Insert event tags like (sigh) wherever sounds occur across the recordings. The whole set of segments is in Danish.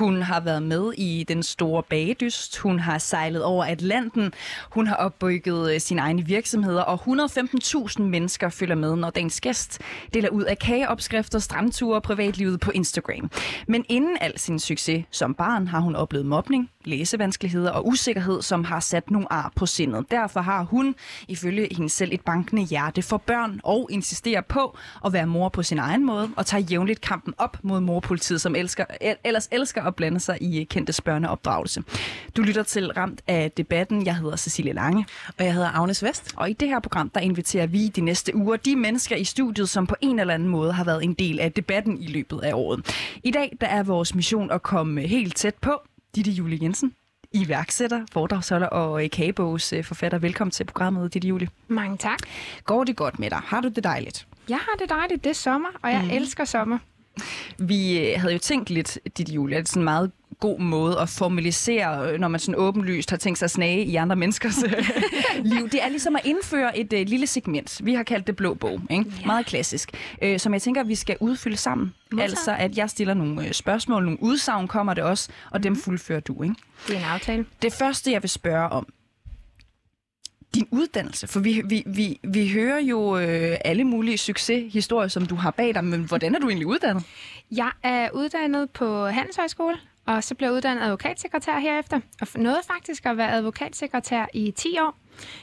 Hun har været med i den store bagedyst. Hun har sejlet over Atlanten. Hun har opbygget øh, sine egne virksomheder, og 115.000 mennesker følger med, når dagens gæst deler ud af kageopskrifter, stramture og privatlivet på Instagram. Men inden al sin succes som barn har hun oplevet mobning, læsevanskeligheder og usikkerhed, som har sat nogle ar på sindet. Derfor har hun, ifølge hende selv, et bankende hjerte for børn og insisterer på at være mor på sin egen måde og tager jævnligt kampen op mod morpolitiet, som elsker, ellers elsker at blande sig i kendte børneopdragelse. Du lytter til Ramt af debatten. Jeg hedder Cecilie Lange. Og jeg hedder Agnes Vest. Og i det her program, der inviterer vi de næste uger de mennesker i studiet, som på en eller anden måde har været en del af debatten i løbet af året. I dag der er vores mission at komme helt tæt på Ditte Julie Jensen, iværksætter, foredragsholder og kagebogs forfatter. Velkommen til programmet, Ditte Julie. Mange tak. Går det godt med dig? Har du det dejligt? Jeg har det dejligt. Det er sommer, og jeg mm. elsker sommer. Vi øh, havde jo tænkt lidt, Ditte Julie, at det er sådan meget god måde at formalisere, når man sådan åbenlyst har tænkt sig at snage i andre menneskers øh, (laughs) liv. Det er ligesom at indføre et uh, lille segment. Vi har kaldt det blå bog. Ikke? Ja. Meget klassisk. Uh, som jeg tænker, vi skal udfylde sammen. Modtaget. Altså, at jeg stiller nogle uh, spørgsmål, nogle udsagn kommer det også, og mm. dem mhm. fuldfører du. Ikke? Det er en aftale. Det første, jeg vil spørge om, din uddannelse? For vi, vi, vi, vi hører jo øh, alle mulige succeshistorier, som du har bag dig, men hvordan er du egentlig uddannet? Jeg er uddannet på Handelshøjskole, og så blev jeg uddannet advokatsekretær herefter, og nåede faktisk at være advokatsekretær i 10 år.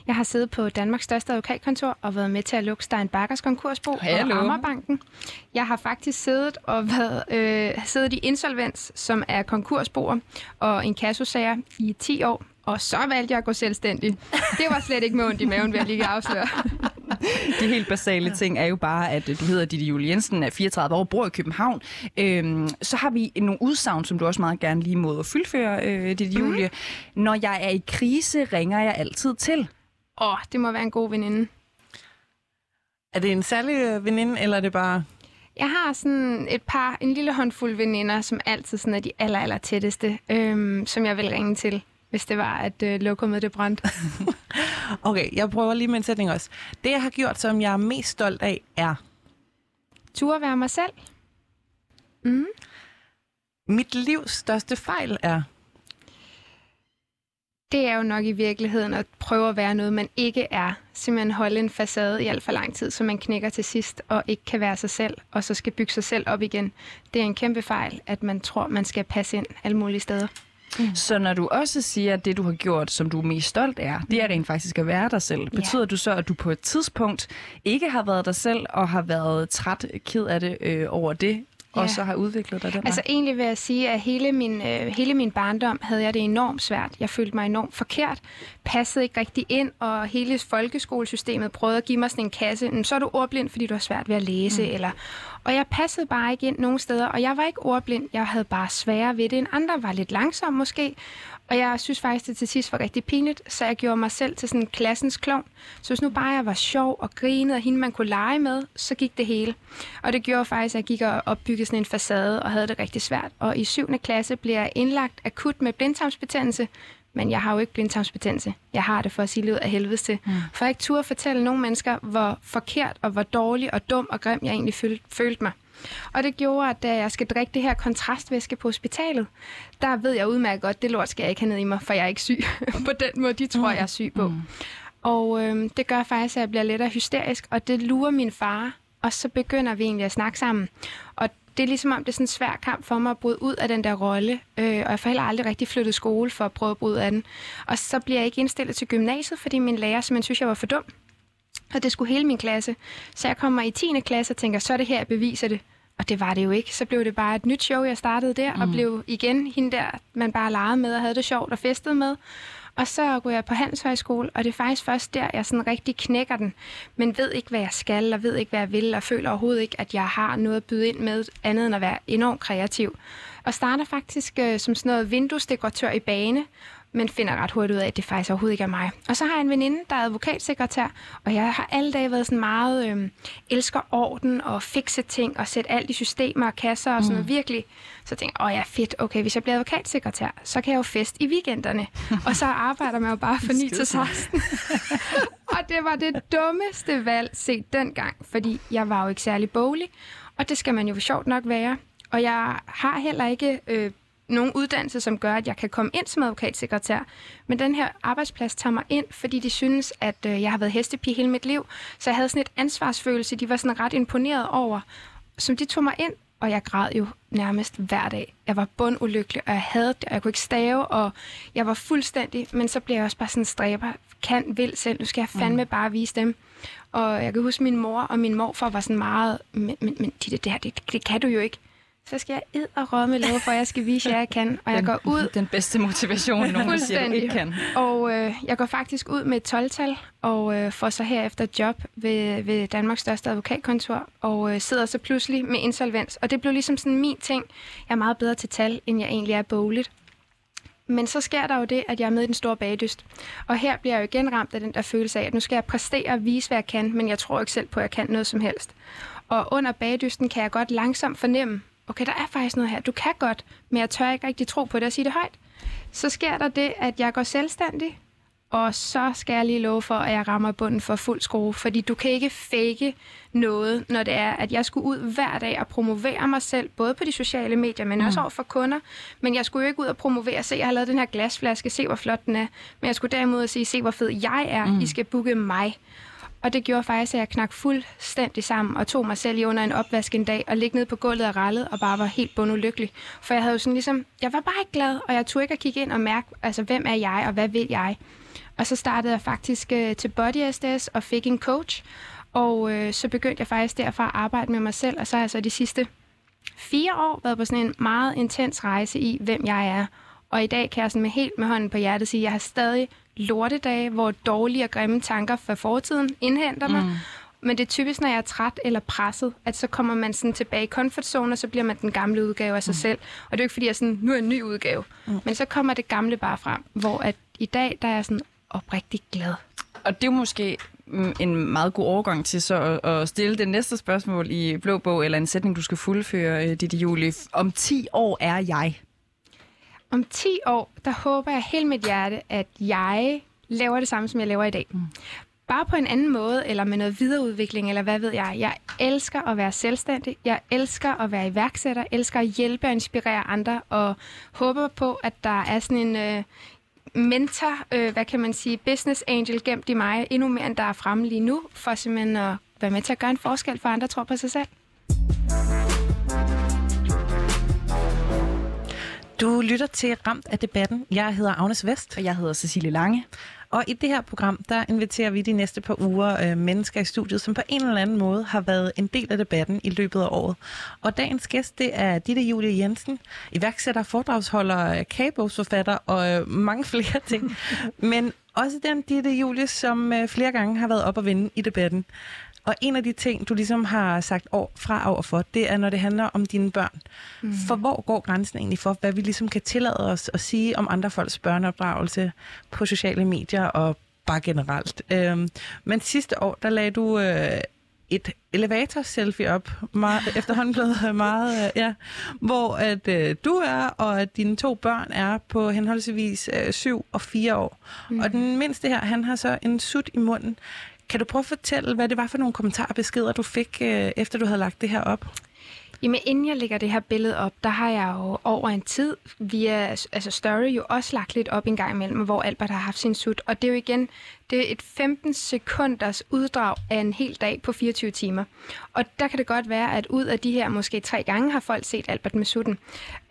Jeg har siddet på Danmarks største advokatkontor og været med til at lukke Stein Bakkers konkursbo Hello. og Ammerbanken. Jeg har faktisk siddet og været, øh, siddet i insolvens, som er konkursboer og en kassosager i 10 år, og så valgte jeg at gå selvstændig. Det var slet ikke med ondt i maven, vil jeg lige afsløre. (laughs) De helt basale ting er jo bare, at du hedder Ditte Julie Jensen, er 34 år, bor i København. Øhm, så har vi nogle udsagn, som du også meget gerne lige må fuldføre, øh, Ditte mhm. Julie. Mm. Når jeg er i krise, ringer jeg altid til. Åh, oh, det må være en god veninde. Er det en særlig øh, veninde, eller er det bare... Jeg har sådan et par, en lille håndfuld veninder, som altid sådan er de aller, aller tætteste, øhm, som jeg vil ringe til hvis det var, at øh, lokummet det brændte. (laughs) okay, jeg prøver lige med en sætning også. Det, jeg har gjort, som jeg er mest stolt af, er... Tur være mig selv. Mm. Mit livs største fejl er... Det er jo nok i virkeligheden at prøve at være noget, man ikke er. Simpelthen holde en facade i alt for lang tid, så man knækker til sidst og ikke kan være sig selv, og så skal bygge sig selv op igen. Det er en kæmpe fejl, at man tror, man skal passe ind alle mulige steder. Mm. Så når du også siger, at det, du har gjort, som du er mest stolt af, det er rent faktisk at være dig selv, betyder ja. du så, at du på et tidspunkt ikke har været dig selv, og har været træt, ked af det øh, over det, ja. og så har udviklet dig den Altså egentlig vil jeg sige, at hele min, øh, hele min barndom havde jeg det enormt svært. Jeg følte mig enormt forkert, passede ikke rigtig ind, og hele folkeskolesystemet prøvede at give mig sådan en kasse. Så er du ordblind, fordi du har svært ved at læse, mm. eller og jeg passede bare ikke ind nogen steder, og jeg var ikke ordblind. Jeg havde bare sværere ved det end andre, var lidt langsom måske. Og jeg synes faktisk, det til sidst var rigtig pinligt, så jeg gjorde mig selv til sådan en klassens klovn. Så hvis nu bare jeg var sjov og grinede, og hende man kunne lege med, så gik det hele. Og det gjorde faktisk, at jeg gik og opbyggede sådan en facade og havde det rigtig svært. Og i 7. klasse blev jeg indlagt akut med blindtarmsbetændelse, men jeg har jo ikke blindtarmsbetændelse. Jeg har det for at sige livet af helvede til. Mm. For jeg ikke turde fortælle nogle mennesker, hvor forkert og hvor dårlig og dum og grim jeg egentlig følte, følte mig. Og det gjorde, at da jeg skal drikke det her kontrastvæske på hospitalet, der ved jeg udmærket godt, det lort skal jeg ikke have ned i mig, for jeg er ikke syg (laughs) på den måde, de tror, jeg er syg på. Mm. Og øhm, det gør faktisk, at jeg bliver lettere hysterisk, og det lurer min far, og så begynder vi egentlig at snakke sammen. Og det er ligesom om, det er sådan en svær kamp for mig at bryde ud af den der rolle, øh, og jeg får heller aldrig rigtig flyttet skole for at prøve at bryde af den. Og så bliver jeg ikke indstillet til gymnasiet, fordi min lærer simpelthen synes, jeg var for dum. Og det skulle hele min klasse. Så jeg kommer i 10. klasse og tænker, så er det her, jeg beviser det. Og det var det jo ikke. Så blev det bare et nyt show, jeg startede der, mm. og blev igen hende der, man bare legede med og havde det sjovt og festede med. Og så går jeg på handelshøjskole, og det er faktisk først der, jeg sådan rigtig knækker den, men ved ikke, hvad jeg skal, og ved ikke, hvad jeg vil, og føler overhovedet ikke, at jeg har noget at byde ind med, andet end at være enormt kreativ. Og starter faktisk øh, som sådan noget vinduesdekoratør i bane, men finder ret hurtigt ud af, at det faktisk overhovedet ikke er mig. Og så har jeg en veninde, der er advokatsekretær, og jeg har alle dage været sådan meget, øh, elsker orden og fikse ting og sætte alt i systemer og kasser og sådan noget mm. virkelig. Så jeg tænkte åh ja, fedt, okay, hvis jeg bliver advokatsekretær, så kan jeg jo fest i weekenderne. og så arbejder man jo bare fra (laughs) 9 til 16. (laughs) og det var det dummeste valg set dengang, fordi jeg var jo ikke særlig boglig, og det skal man jo sjovt nok være. Og jeg har heller ikke øh, nogen uddannelse, som gør, at jeg kan komme ind som advokatsekretær. Men den her arbejdsplads tager mig ind, fordi de synes, at øh, jeg har været hestepige hele mit liv. Så jeg havde sådan et ansvarsfølelse, de var sådan ret imponeret over, som de tog mig ind, og jeg græd jo nærmest hver dag. Jeg var bundulykkelig, og jeg havde det, og jeg kunne ikke stave, og jeg var fuldstændig, men så blev jeg også bare sådan en stræber, kan, vil selv, nu skal jeg fandme mm. bare vise dem. Og jeg kan huske, min mor og min morfar var sådan meget, men, men, men det, det her, det, det kan du jo ikke så skal jeg ed og rådme lave, for jeg skal vise, at jeg kan. Og jeg går ud... Den bedste motivation, nogen siger, du ikke kan. Og øh, jeg går faktisk ud med et 12-tal, og øh, får så herefter job ved, ved Danmarks største advokatkontor, og øh, sidder så pludselig med insolvens. Og det blev ligesom sådan min ting. Jeg er meget bedre til tal, end jeg egentlig er bogligt. Men så sker der jo det, at jeg er med i den store bagdyst. Og her bliver jeg jo igen ramt af den der følelse af, at nu skal jeg præstere og vise, hvad jeg kan, men jeg tror ikke selv på, at jeg kan noget som helst. Og under bagdysten kan jeg godt langsomt fornemme, okay, der er faktisk noget her, du kan godt, men jeg tør ikke rigtig tro på det og sige det højt. Så sker der det, at jeg går selvstændig, og så skal jeg lige love for, at jeg rammer bunden for fuld skrue, fordi du kan ikke fake noget, når det er, at jeg skulle ud hver dag og promovere mig selv, både på de sociale medier, men mm. også over for kunder. Men jeg skulle jo ikke ud og promovere, se, jeg har lavet den her glasflaske, se, hvor flot den er. Men jeg skulle derimod sige, se, hvor fed jeg er, mm. I skal booke mig. Og det gjorde faktisk, at jeg knak fuldstændig sammen og tog mig selv i under en opvask en dag og ligge ned på gulvet og rallede og bare var helt bundulykkelig. For jeg havde jo sådan ligesom, jeg var bare ikke glad, og jeg turde ikke at kigge ind og mærke, altså hvem er jeg og hvad vil jeg. Og så startede jeg faktisk øh, til Body SDS og fik en coach, og øh, så begyndte jeg faktisk derfra at arbejde med mig selv, og så har jeg så de sidste fire år været på sådan en meget intens rejse i, hvem jeg er. Og i dag kan jeg sådan med helt med hånden på hjertet sige, at jeg har stadig lortedage, hvor dårlige og grimme tanker fra fortiden indhenter mig. Mm. Men det er typisk, når jeg er træt eller presset, at så kommer man sådan tilbage i comfort zone, og så bliver man den gamle udgave af sig mm. selv. Og det er jo ikke, fordi jeg sådan, nu er en ny udgave. Mm. Men så kommer det gamle bare frem, hvor at i dag, der er jeg sådan oprigtig glad. Og det er måske mm, en meget god overgang til så at stille det næste spørgsmål i Blå Bog, eller en sætning, du skal fuldføre, øh, Didi Julie. Om 10 år er jeg om 10 år, der håber jeg helt mit hjerte, at jeg laver det samme, som jeg laver i dag. Mm. Bare på en anden måde, eller med noget videreudvikling, eller hvad ved jeg. Jeg elsker at være selvstændig. Jeg elsker at være iværksætter. Elsker at hjælpe og inspirere andre, og håber på, at der er sådan en øh, mentor, øh, hvad kan man sige, business angel gemt i mig, endnu mere end der er fremme lige nu, for simpelthen at være med til at gøre en forskel for andre, tror på sig selv. Du lytter til Ramt af debatten. Jeg hedder Agnes Vest. Og jeg hedder Cecilie Lange. Og i det her program, der inviterer vi de næste par uger øh, mennesker i studiet, som på en eller anden måde har været en del af debatten i løbet af året. Og dagens gæst, det er Ditte Julie Jensen, iværksætter, foredragsholder, kagebogsforfatter og øh, mange (laughs) flere ting. Men også den Ditte Julie, som øh, flere gange har været op og vinde i debatten. Og en af de ting, du ligesom har sagt år fra over for, det er, når det handler om dine børn. Mm. For hvor går grænsen egentlig for, hvad vi ligesom kan tillade os at sige om andre folks børneopdragelse på sociale medier og bare generelt. Øhm, men sidste år, der lagde du øh, et elevator-selfie op, meget, (laughs) efterhånden blevet meget, øh, ja, hvor at øh, du er, og at dine to børn er på henholdsvis øh, syv og fire år. Mm. Og den mindste her, han har så en sut i munden. Kan du prøve at fortælle, hvad det var for nogle kommentarer du fik, øh, efter du havde lagt det her op? Jamen, inden jeg lægger det her billede op, der har jeg jo over en tid via altså Story jo også lagt lidt op en gang imellem, hvor Albert har haft sin sut. Og det er jo igen, det er et 15 sekunders uddrag af en hel dag på 24 timer. Og der kan det godt være, at ud af de her måske tre gange har folk set Albert med sutten.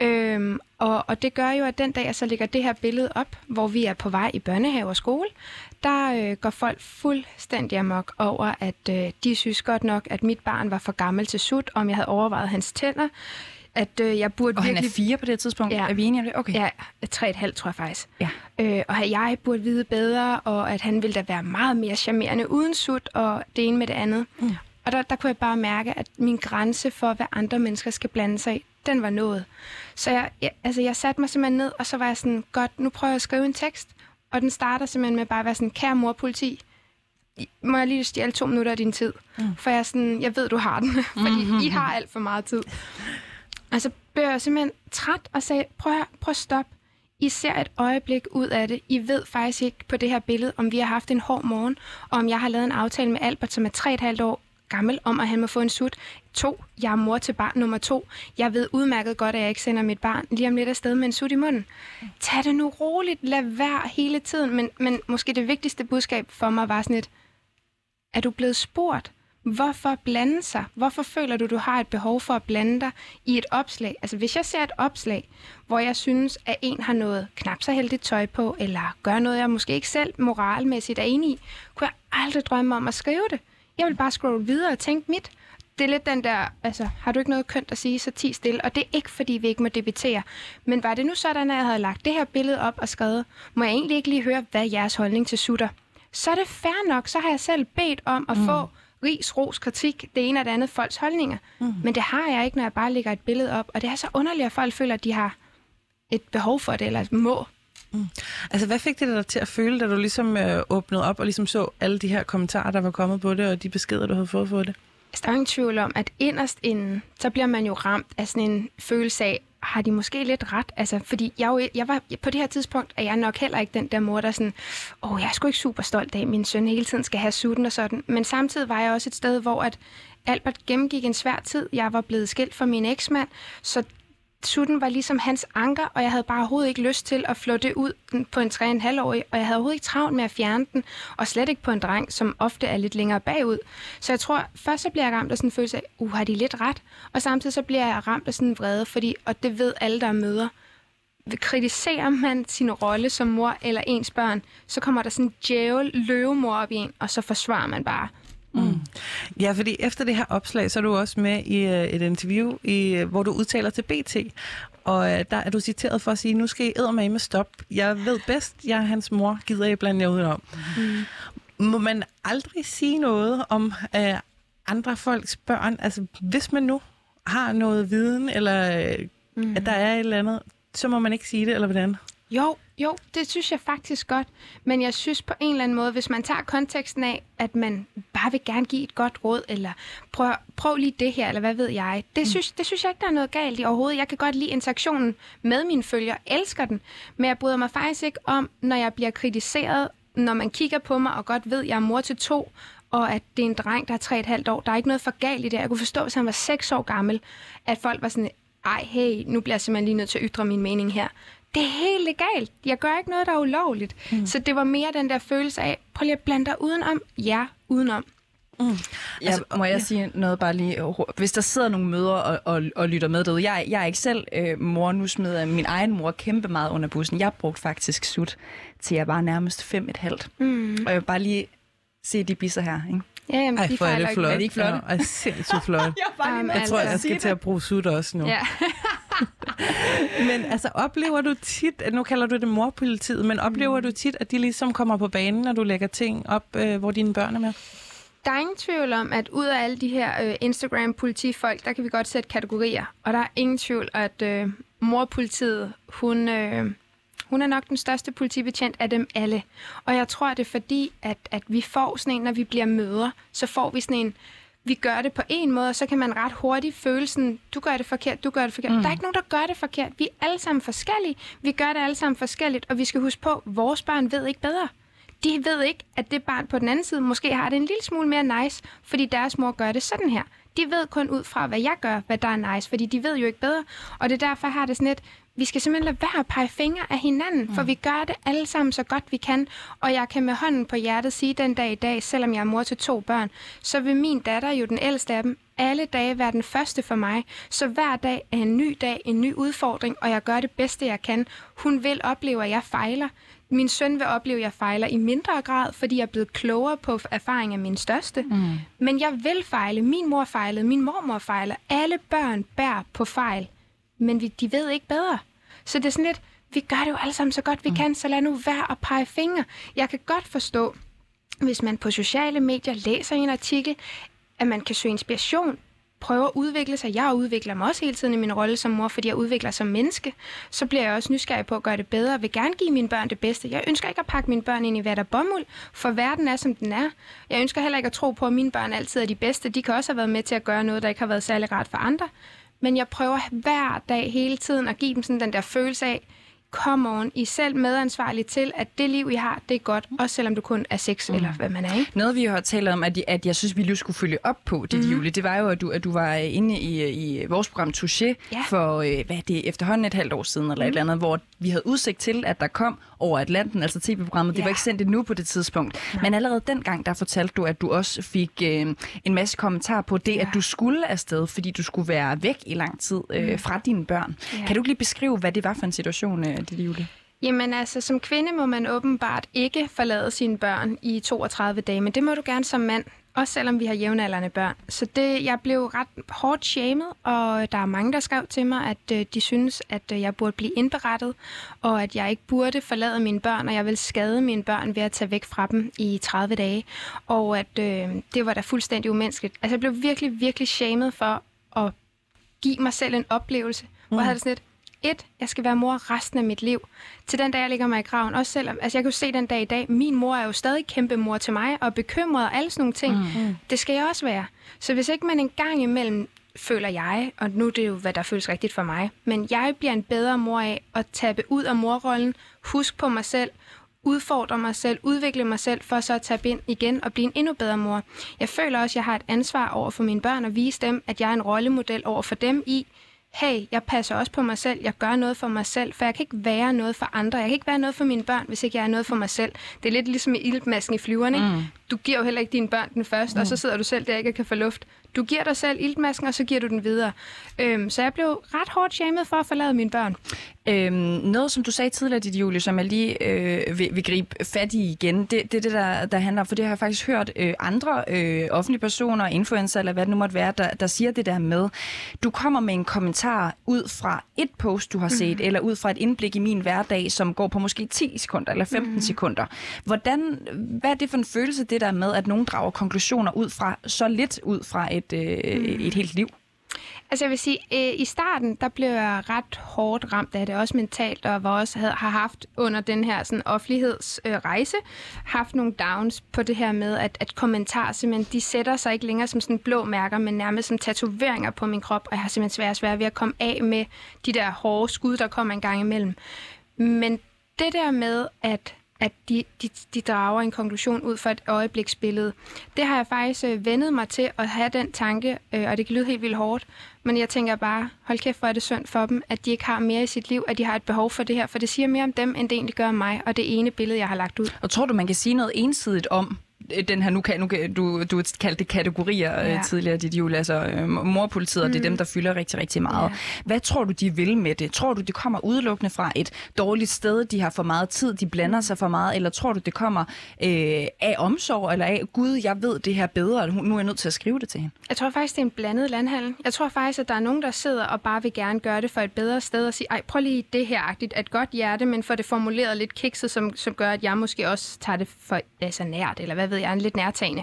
Øhm, og, og det gør jo, at den dag, jeg så lægger det her billede op, hvor vi er på vej i børnehave og skole, der øh, går folk fuldstændig amok over, at øh, de synes godt nok, at mit barn var for gammel til sut, om jeg havde overvejet hans tænder. At øh, jeg burde og virkelig... han er fire på det tidspunkt? Ja. Er vi enige om det? Okay. Ja, tre et halvt tror jeg faktisk. Ja. Øh, og at jeg burde vide bedre, og at han ville da være meget mere charmerende uden sut, og det ene med det andet. Mm. Og der, der kunne jeg bare mærke, at min grænse for, hvad andre mennesker skal blande sig i, den var nået. Så jeg, jeg, altså, jeg satte mig simpelthen ned, og så var jeg sådan, godt, nu prøver jeg at skrive en tekst, og den starter simpelthen med bare at være sådan, kære mor politi, må jeg lige stjæle to minutter af din tid? Mm. For jeg, sådan, jeg ved, du har den, (laughs) fordi mm-hmm. I har alt for meget tid. Og så blev jeg simpelthen træt og sagde, prøv, prøv at stoppe. I ser et øjeblik ud af det. I ved faktisk ikke på det her billede, om vi har haft en hård morgen, og om jeg har lavet en aftale med Albert, som er tre et halvt år gammel om, at han må få en sut. To, jeg er mor til barn nummer to. Jeg ved udmærket godt, at jeg ikke sender mit barn lige om lidt afsted med en sut i munden. Tag det nu roligt. Lad være hele tiden. Men, men måske det vigtigste budskab for mig var sådan et, er du blevet spurgt? Hvorfor blande sig? Hvorfor føler du, du har et behov for at blande dig i et opslag? Altså hvis jeg ser et opslag, hvor jeg synes, at en har noget knap så heldigt tøj på, eller gør noget, jeg måske ikke selv moralmæssigt er enig i, kunne jeg aldrig drømme om at skrive det. Jeg vil bare scrolle videre og tænke mit. Det er lidt den der, altså, har du ikke noget kønt at sige, så ti stille. Og det er ikke, fordi vi ikke må debattere. Men var det nu sådan, at jeg havde lagt det her billede op og skrevet, må jeg egentlig ikke lige høre, hvad er jeres holdning til sutter? Så er det fair nok, så har jeg selv bedt om at mm. få ris, ros, kritik, det ene og det andet folks holdninger. Mm. Men det har jeg ikke, når jeg bare lægger et billede op. Og det er så underligt, at folk føler, at de har et behov for det, eller et må. Mm. Altså, hvad fik det dig til at føle, da du ligesom øh, åbnede op og ligesom så alle de her kommentarer, der var kommet på det, og de beskeder, du havde fået for det? Altså, der er ingen tvivl om, at inderst inden, så bliver man jo ramt af sådan en følelse af, har de måske lidt ret? Altså, fordi jeg, jo, jeg var, på det her tidspunkt er jeg nok heller ikke den der mor, der sådan, åh, oh, jeg er sgu ikke super stolt af, at min søn hele tiden skal have sutten og sådan. Men samtidig var jeg også et sted, hvor at Albert gennemgik en svær tid. Jeg var blevet skilt fra min eksmand, så Tutten var ligesom hans anker, og jeg havde bare overhovedet ikke lyst til at flå det ud på en 3,5-årig, og jeg havde overhovedet ikke travlt med at fjerne den, og slet ikke på en dreng, som ofte er lidt længere bagud. Så jeg tror, først så bliver jeg ramt af sådan en følelse af, uh, har de lidt ret? Og samtidig så bliver jeg ramt af sådan en vrede, fordi, og det ved alle, der møder, kritiserer man sin rolle som mor eller ens børn, så kommer der sådan en djævel løvemor op i en, og så forsvarer man bare. Mm. Ja, fordi efter det her opslag, så er du også med i uh, et interview, i, uh, hvor du udtaler til BT, og uh, der er du citeret for at sige, nu skal I med med stop. Jeg ved bedst, jeg er hans mor, gider I blande jer ud om. Mm. Må man aldrig sige noget om uh, andre folks børn? Altså, hvis man nu har noget viden, eller mm. at der er et eller andet, så må man ikke sige det, eller hvordan? Jo, jo, det synes jeg faktisk godt. Men jeg synes på en eller anden måde, hvis man tager konteksten af, at man bare vil gerne give et godt råd, eller prøv, prøv lige det her, eller hvad ved jeg. Det, mm. synes, det synes jeg ikke, der er noget galt i overhovedet. Jeg kan godt lide interaktionen med mine følger, elsker den. Men jeg bryder mig faktisk ikke om, når jeg bliver kritiseret, når man kigger på mig og godt ved, at jeg er mor til to, og at det er en dreng, der er tre et halvt år. Der er ikke noget for galt i det. Jeg kunne forstå, hvis han var seks år gammel, at folk var sådan, ej, hey, nu bliver jeg simpelthen lige nødt til at ytre min mening her det er helt legalt. Jeg gør ikke noget, der er ulovligt. Mm. Så det var mere den der følelse af, prøv lige at blande dig udenom. Ja, udenom. Mm. Ja, altså, må jeg ja. sige noget bare lige? Hvis der sidder nogle mødre og, og, og lytter med derude. Jeg, jeg er ikke selv øh, mor. Nu smider min egen mor kæmpe meget under bussen. Jeg brugte faktisk sut til jeg var nærmest fem et halvt. Mm. Og jeg vil bare lige se de bisser her. Ikke? Ja, jamen, Ej, de for er det flot. Er de ikke flotte? Ja, er sindssygt flot. (laughs) jeg, um, jeg tror, jeg skal til at bruge sut også nu. Ja. (laughs) men altså, oplever du tit, nu kalder du det morpolitiet, men oplever mm. du tit, at de ligesom kommer på banen, når du lægger ting op, øh, hvor dine børn er med? Der er ingen tvivl om, at ud af alle de her øh, Instagram-politifolk, der kan vi godt sætte kategorier. Og der er ingen tvivl, at øh, morpolitiet, hun... Øh, hun er nok den største politibetjent af dem alle. Og jeg tror, det er fordi, at, at vi får sådan en, når vi bliver møder, så får vi sådan en, vi gør det på en måde, og så kan man ret hurtigt føle sådan, du gør det forkert, du gør det forkert. Mm. Der er ikke nogen, der gør det forkert. Vi er alle sammen forskellige. Vi gør det alle sammen forskelligt, og vi skal huske på, at vores børn ved ikke bedre. De ved ikke, at det barn på den anden side måske har det en lille smule mere nice, fordi deres mor gør det sådan her. De ved kun ud fra, hvad jeg gør, hvad der er nice, fordi de ved jo ikke bedre. Og det er derfor, har det sådan lidt, vi skal simpelthen lade være at pege fingre af hinanden, mm. for vi gør det alle sammen så godt vi kan. Og jeg kan med hånden på hjertet sige den dag i dag, selvom jeg er mor til to børn, så vil min datter, jo den ældste af dem, alle dage være den første for mig. Så hver dag er en ny dag, en ny udfordring, og jeg gør det bedste, jeg kan. Hun vil opleve, at jeg fejler. Min søn vil opleve, at jeg fejler i mindre grad, fordi jeg er blevet klogere på erfaring af min største. Mm. Men jeg vil fejle. Min mor fejlede, min mormor fejler. Alle børn bærer på fejl men vi, de ved ikke bedre. Så det er sådan lidt, vi gør det jo alle sammen så godt vi mm. kan, så lad nu være at pege fingre. Jeg kan godt forstå, hvis man på sociale medier læser en artikel, at man kan søge inspiration, prøver at udvikle sig. Jeg udvikler mig også hele tiden i min rolle som mor, fordi jeg udvikler som menneske. Så bliver jeg også nysgerrig på at gøre det bedre. Jeg vil gerne give mine børn det bedste. Jeg ønsker ikke at pakke mine børn ind i hvad der bomuld, for verden er, som den er. Jeg ønsker heller ikke at tro på, at mine børn altid er de bedste. De kan også have været med til at gøre noget, der ikke har været særlig rart for andre men jeg prøver hver dag hele tiden at give dem sådan den der følelse af, come on, I er selv medansvarlige til, at det liv, I har, det er godt, også selvom du kun er sex, mm. eller hvad man er, ikke? Noget, vi har talt om, at, at jeg synes, vi lige skulle følge op på det, mm. Julie, det var jo, at du, at du var inde i, i vores program Touché ja. for, øh, hvad er det, efterhånden et halvt år siden, eller mm. et eller andet, hvor vi havde udsigt til, at der kom over Atlanten, altså tv-programmet. Ja. Det var ikke sendt endnu på det tidspunkt. Nej. Men allerede dengang, der fortalte du, at du også fik øh, en masse kommentarer på det, ja. at du skulle afsted, fordi du skulle være væk i lang tid øh, mm. fra dine børn. Ja. Kan du lige beskrive, hvad det var for en situation, øh, det Julie? Jamen altså, som kvinde må man åbenbart ikke forlade sine børn i 32 dage, men det må du gerne som mand. Også selvom vi har jævnaldrende børn. Så det, jeg blev ret hårdt shamed, og der er mange, der skrev til mig, at øh, de synes, at øh, jeg burde blive indberettet, og at jeg ikke burde forlade mine børn, og jeg vil skade mine børn ved at tage væk fra dem i 30 dage. Og at øh, det var da fuldstændig umenneskeligt. Altså jeg blev virkelig, virkelig shamed for at give mig selv en oplevelse, mm. hvor jeg havde det sådan lidt, et, jeg skal være mor resten af mit liv. Til den dag, jeg ligger mig i graven. Også selvom, altså jeg kan jo se den dag i dag, min mor er jo stadig kæmpe mor til mig, og bekymret og alle sådan nogle ting. Mm. Det skal jeg også være. Så hvis ikke man en gang imellem føler jeg, og nu er det jo, hvad der føles rigtigt for mig, men jeg bliver en bedre mor af at tabe ud af morrollen, huske på mig selv, udfordre mig selv, udvikle mig selv, for så at tabe ind igen og blive en endnu bedre mor. Jeg føler også, at jeg har et ansvar over for mine børn og vise dem, at jeg er en rollemodel over for dem i, hey, jeg passer også på mig selv, jeg gør noget for mig selv, for jeg kan ikke være noget for andre. Jeg kan ikke være noget for mine børn, hvis ikke jeg er noget for mig selv. Det er lidt ligesom i ildmasken i flyverne. Mm. Du giver jo heller ikke dine børn den først, mm. og så mm. sidder du selv der ikke kan få luft. Du giver dig selv iltmasken, og så giver du den videre. Øhm, så jeg blev ret hårdt shamed for at forlade mine børn. Øhm, noget, som du sagde tidligere, dit Julie, som jeg lige øh, vil, vil gribe fat i igen, det er det, det, der, der handler for det har jeg faktisk hørt øh, andre øh, offentlige personer, influencer eller hvad det nu måtte være, der, der siger det der med, du kommer med en kommentar ud fra et post, du har set, mm. eller ud fra et indblik i min hverdag, som går på måske 10 sekunder eller 15 mm. sekunder. Hvordan, hvad er det for en følelse, det der med, at nogen drager konklusioner ud fra så lidt ud fra et, øh, mm. et helt liv? Altså jeg vil sige, øh, i starten, der blev jeg ret hårdt ramt af det, også mentalt, og var også havde, har haft under den her sådan, offentlighedsrejse, øh, haft nogle downs på det her med, at, at kommentarer simpelthen, de sætter sig ikke længere som sådan blå mærker, men nærmest som tatoveringer på min krop, og jeg har simpelthen svært svært ved at komme af med de der hårde skud, der kommer en gang imellem. Men det der med, at at de, de, de drager en konklusion ud fra et øjebliksbillede. Det har jeg faktisk øh, vendet mig til at have den tanke, øh, og det kan lyde helt vildt hårdt, men jeg tænker bare, hold kæft, hvor er det synd for dem, at de ikke har mere i sit liv, at de har et behov for det her, for det siger mere om dem, end det egentlig gør om mig, og det ene billede, jeg har lagt ud. Og tror du, man kan sige noget ensidigt om, den her, nu kan, nu du, du kaldte det kategorier øh, ja. tidligere, dit jul, altså øh, morpolitiet, og mm. det er dem, mm. der fylder rigtig, rigtig meget. Ja. Hvad tror du, de vil med det? Tror du, det kommer udelukkende fra et dårligt sted, de har for meget tid, de blander sig for meget, eller tror du, det kommer øh, af omsorg, eller af, gud, jeg ved det her bedre, nu er jeg nødt til at skrive det til hende? Jeg tror faktisk, det er en blandet landhandel. Jeg tror faktisk, at der er nogen, der sidder og bare vil gerne gøre det for et bedre sted, og sige, ej, prøv lige det her, agtigt, et godt hjerte, men for det formuleret lidt kikset, som, som gør, at jeg måske også tager det for altså nært, eller hvad ved jeg, en lidt nærtagende.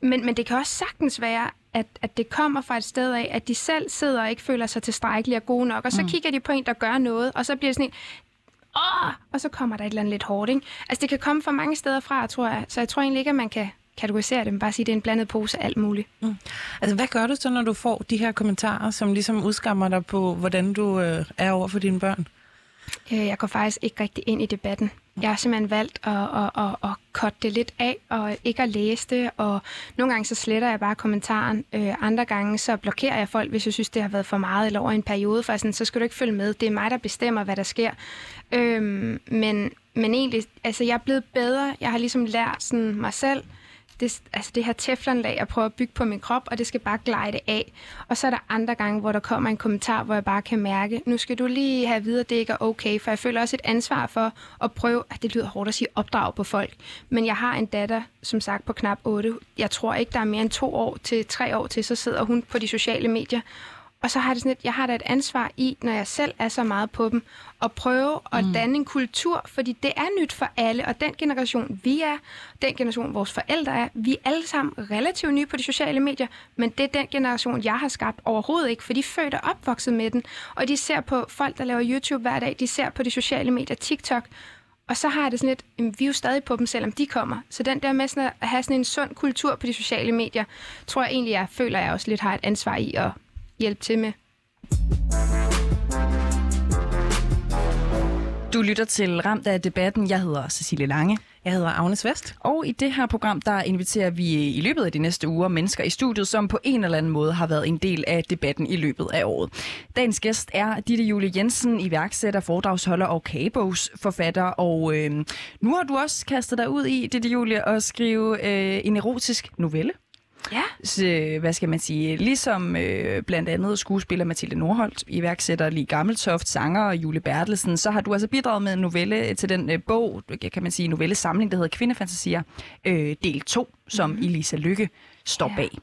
Men, men det kan også sagtens være, at, at det kommer fra et sted af, at de selv sidder og ikke føler sig tilstrækkelige og gode nok, og så mm. kigger de på en, der gør noget, og så bliver det sådan en, Åh! og så kommer der et eller andet lidt hårdt. Ikke? Altså det kan komme fra mange steder fra, tror jeg. Så jeg tror egentlig ikke, at man kan kategorisere det, men bare sige, at det er en blandet pose af alt muligt. Mm. Altså hvad gør du så, når du får de her kommentarer, som ligesom udskammer dig på, hvordan du øh, er over for dine børn? Øh, jeg går faktisk ikke rigtig ind i debatten. Jeg har simpelthen valgt at, at, at, at cutte det lidt af, og ikke at læse det, og nogle gange så sletter jeg bare kommentaren. Øh, andre gange så blokerer jeg folk, hvis jeg synes, det har været for meget eller over en periode, for sådan, så skal du ikke følge med. Det er mig, der bestemmer, hvad der sker. Øhm, men, men egentlig, altså jeg er blevet bedre. Jeg har ligesom lært sådan mig selv, det, altså det her teflonlag, jeg prøver at bygge på min krop, og det skal bare glide af. Og så er der andre gange, hvor der kommer en kommentar, hvor jeg bare kan mærke, nu skal du lige have videre, det ikke er okay, for jeg føler også et ansvar for at prøve, at det lyder hårdt at sige opdrag på folk. Men jeg har en datter, som sagt på knap 8. Jeg tror ikke, der er mere end to år til tre år til, så sidder hun på de sociale medier og så har det sådan et, jeg har da et ansvar i, når jeg selv er så meget på dem, at prøve at mm. danne en kultur, fordi det er nyt for alle, og den generation, vi er, den generation, vores forældre er, vi er alle sammen relativt nye på de sociale medier, men det er den generation, jeg har skabt overhovedet ikke, for de er født og opvokset med den, og de ser på folk, der laver YouTube hver dag, de ser på de sociale medier, TikTok, og så har jeg det sådan lidt, vi er jo stadig på dem, selvom de kommer. Så den der med sådan at have sådan en sund kultur på de sociale medier, tror jeg egentlig, jeg føler, jeg også lidt har et ansvar i at hjælpe til med. Du lytter til Ramt af debatten. Jeg hedder Cecilie Lange. Jeg hedder Agnes Vest. Og i det her program, der inviterer vi i løbet af de næste uger mennesker i studiet, som på en eller anden måde har været en del af debatten i løbet af året. Dagens gæst er Ditte Julie Jensen, iværksætter, foredragsholder og kagebogsforfatter. Og øh, nu har du også kastet dig ud i, Ditte Julie, at skrive øh, en erotisk novelle. Ja. Så, hvad skal man sige, ligesom øh, blandt andet skuespiller Mathilde Nordholt, iværksætter Lige Gammeltoft, sanger og Julie Bertelsen, så har du altså bidraget med en novelle til den øh, bog, kan man sige, novellesamling, der hedder Kvindefantasier, øh, del 2, som mm-hmm. Elisa Lykke står ja. bag.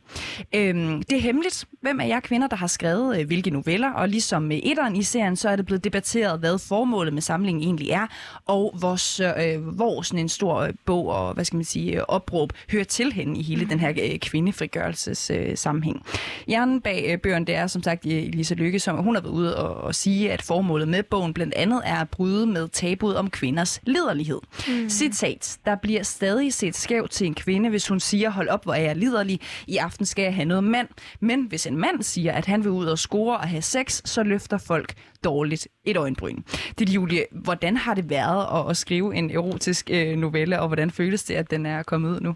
Øhm, det er hemmeligt, hvem af jer kvinder, der har skrevet øh, hvilke noveller, og ligesom med etteren i serien, så er det blevet debatteret, hvad formålet med samlingen egentlig er, og hvor, øh, hvor sådan en stor øh, bog og, hvad skal man sige, øh, opråb hører til hende i hele mm. den her øh, kvindefrigørelses øh, sammenhæng. Hjernen bag øh, bøgerne, det er som sagt Elisa Lykke, som hun har været ude og, og sige, at formålet med bogen blandt andet er at bryde med tabuet om kvinders liderlighed. Mm. Citat, der bliver stadig set skævt til en kvinde, hvis hun siger, hold op, hvor er jeg liderlig, i aften skal jeg have noget mand. Men hvis en mand siger, at han vil ud og score og have sex, så løfter folk dårligt et øjenbryn. Det er Julie, hvordan har det været at, at skrive en erotisk øh, novelle, og hvordan føles det, at den er kommet ud nu?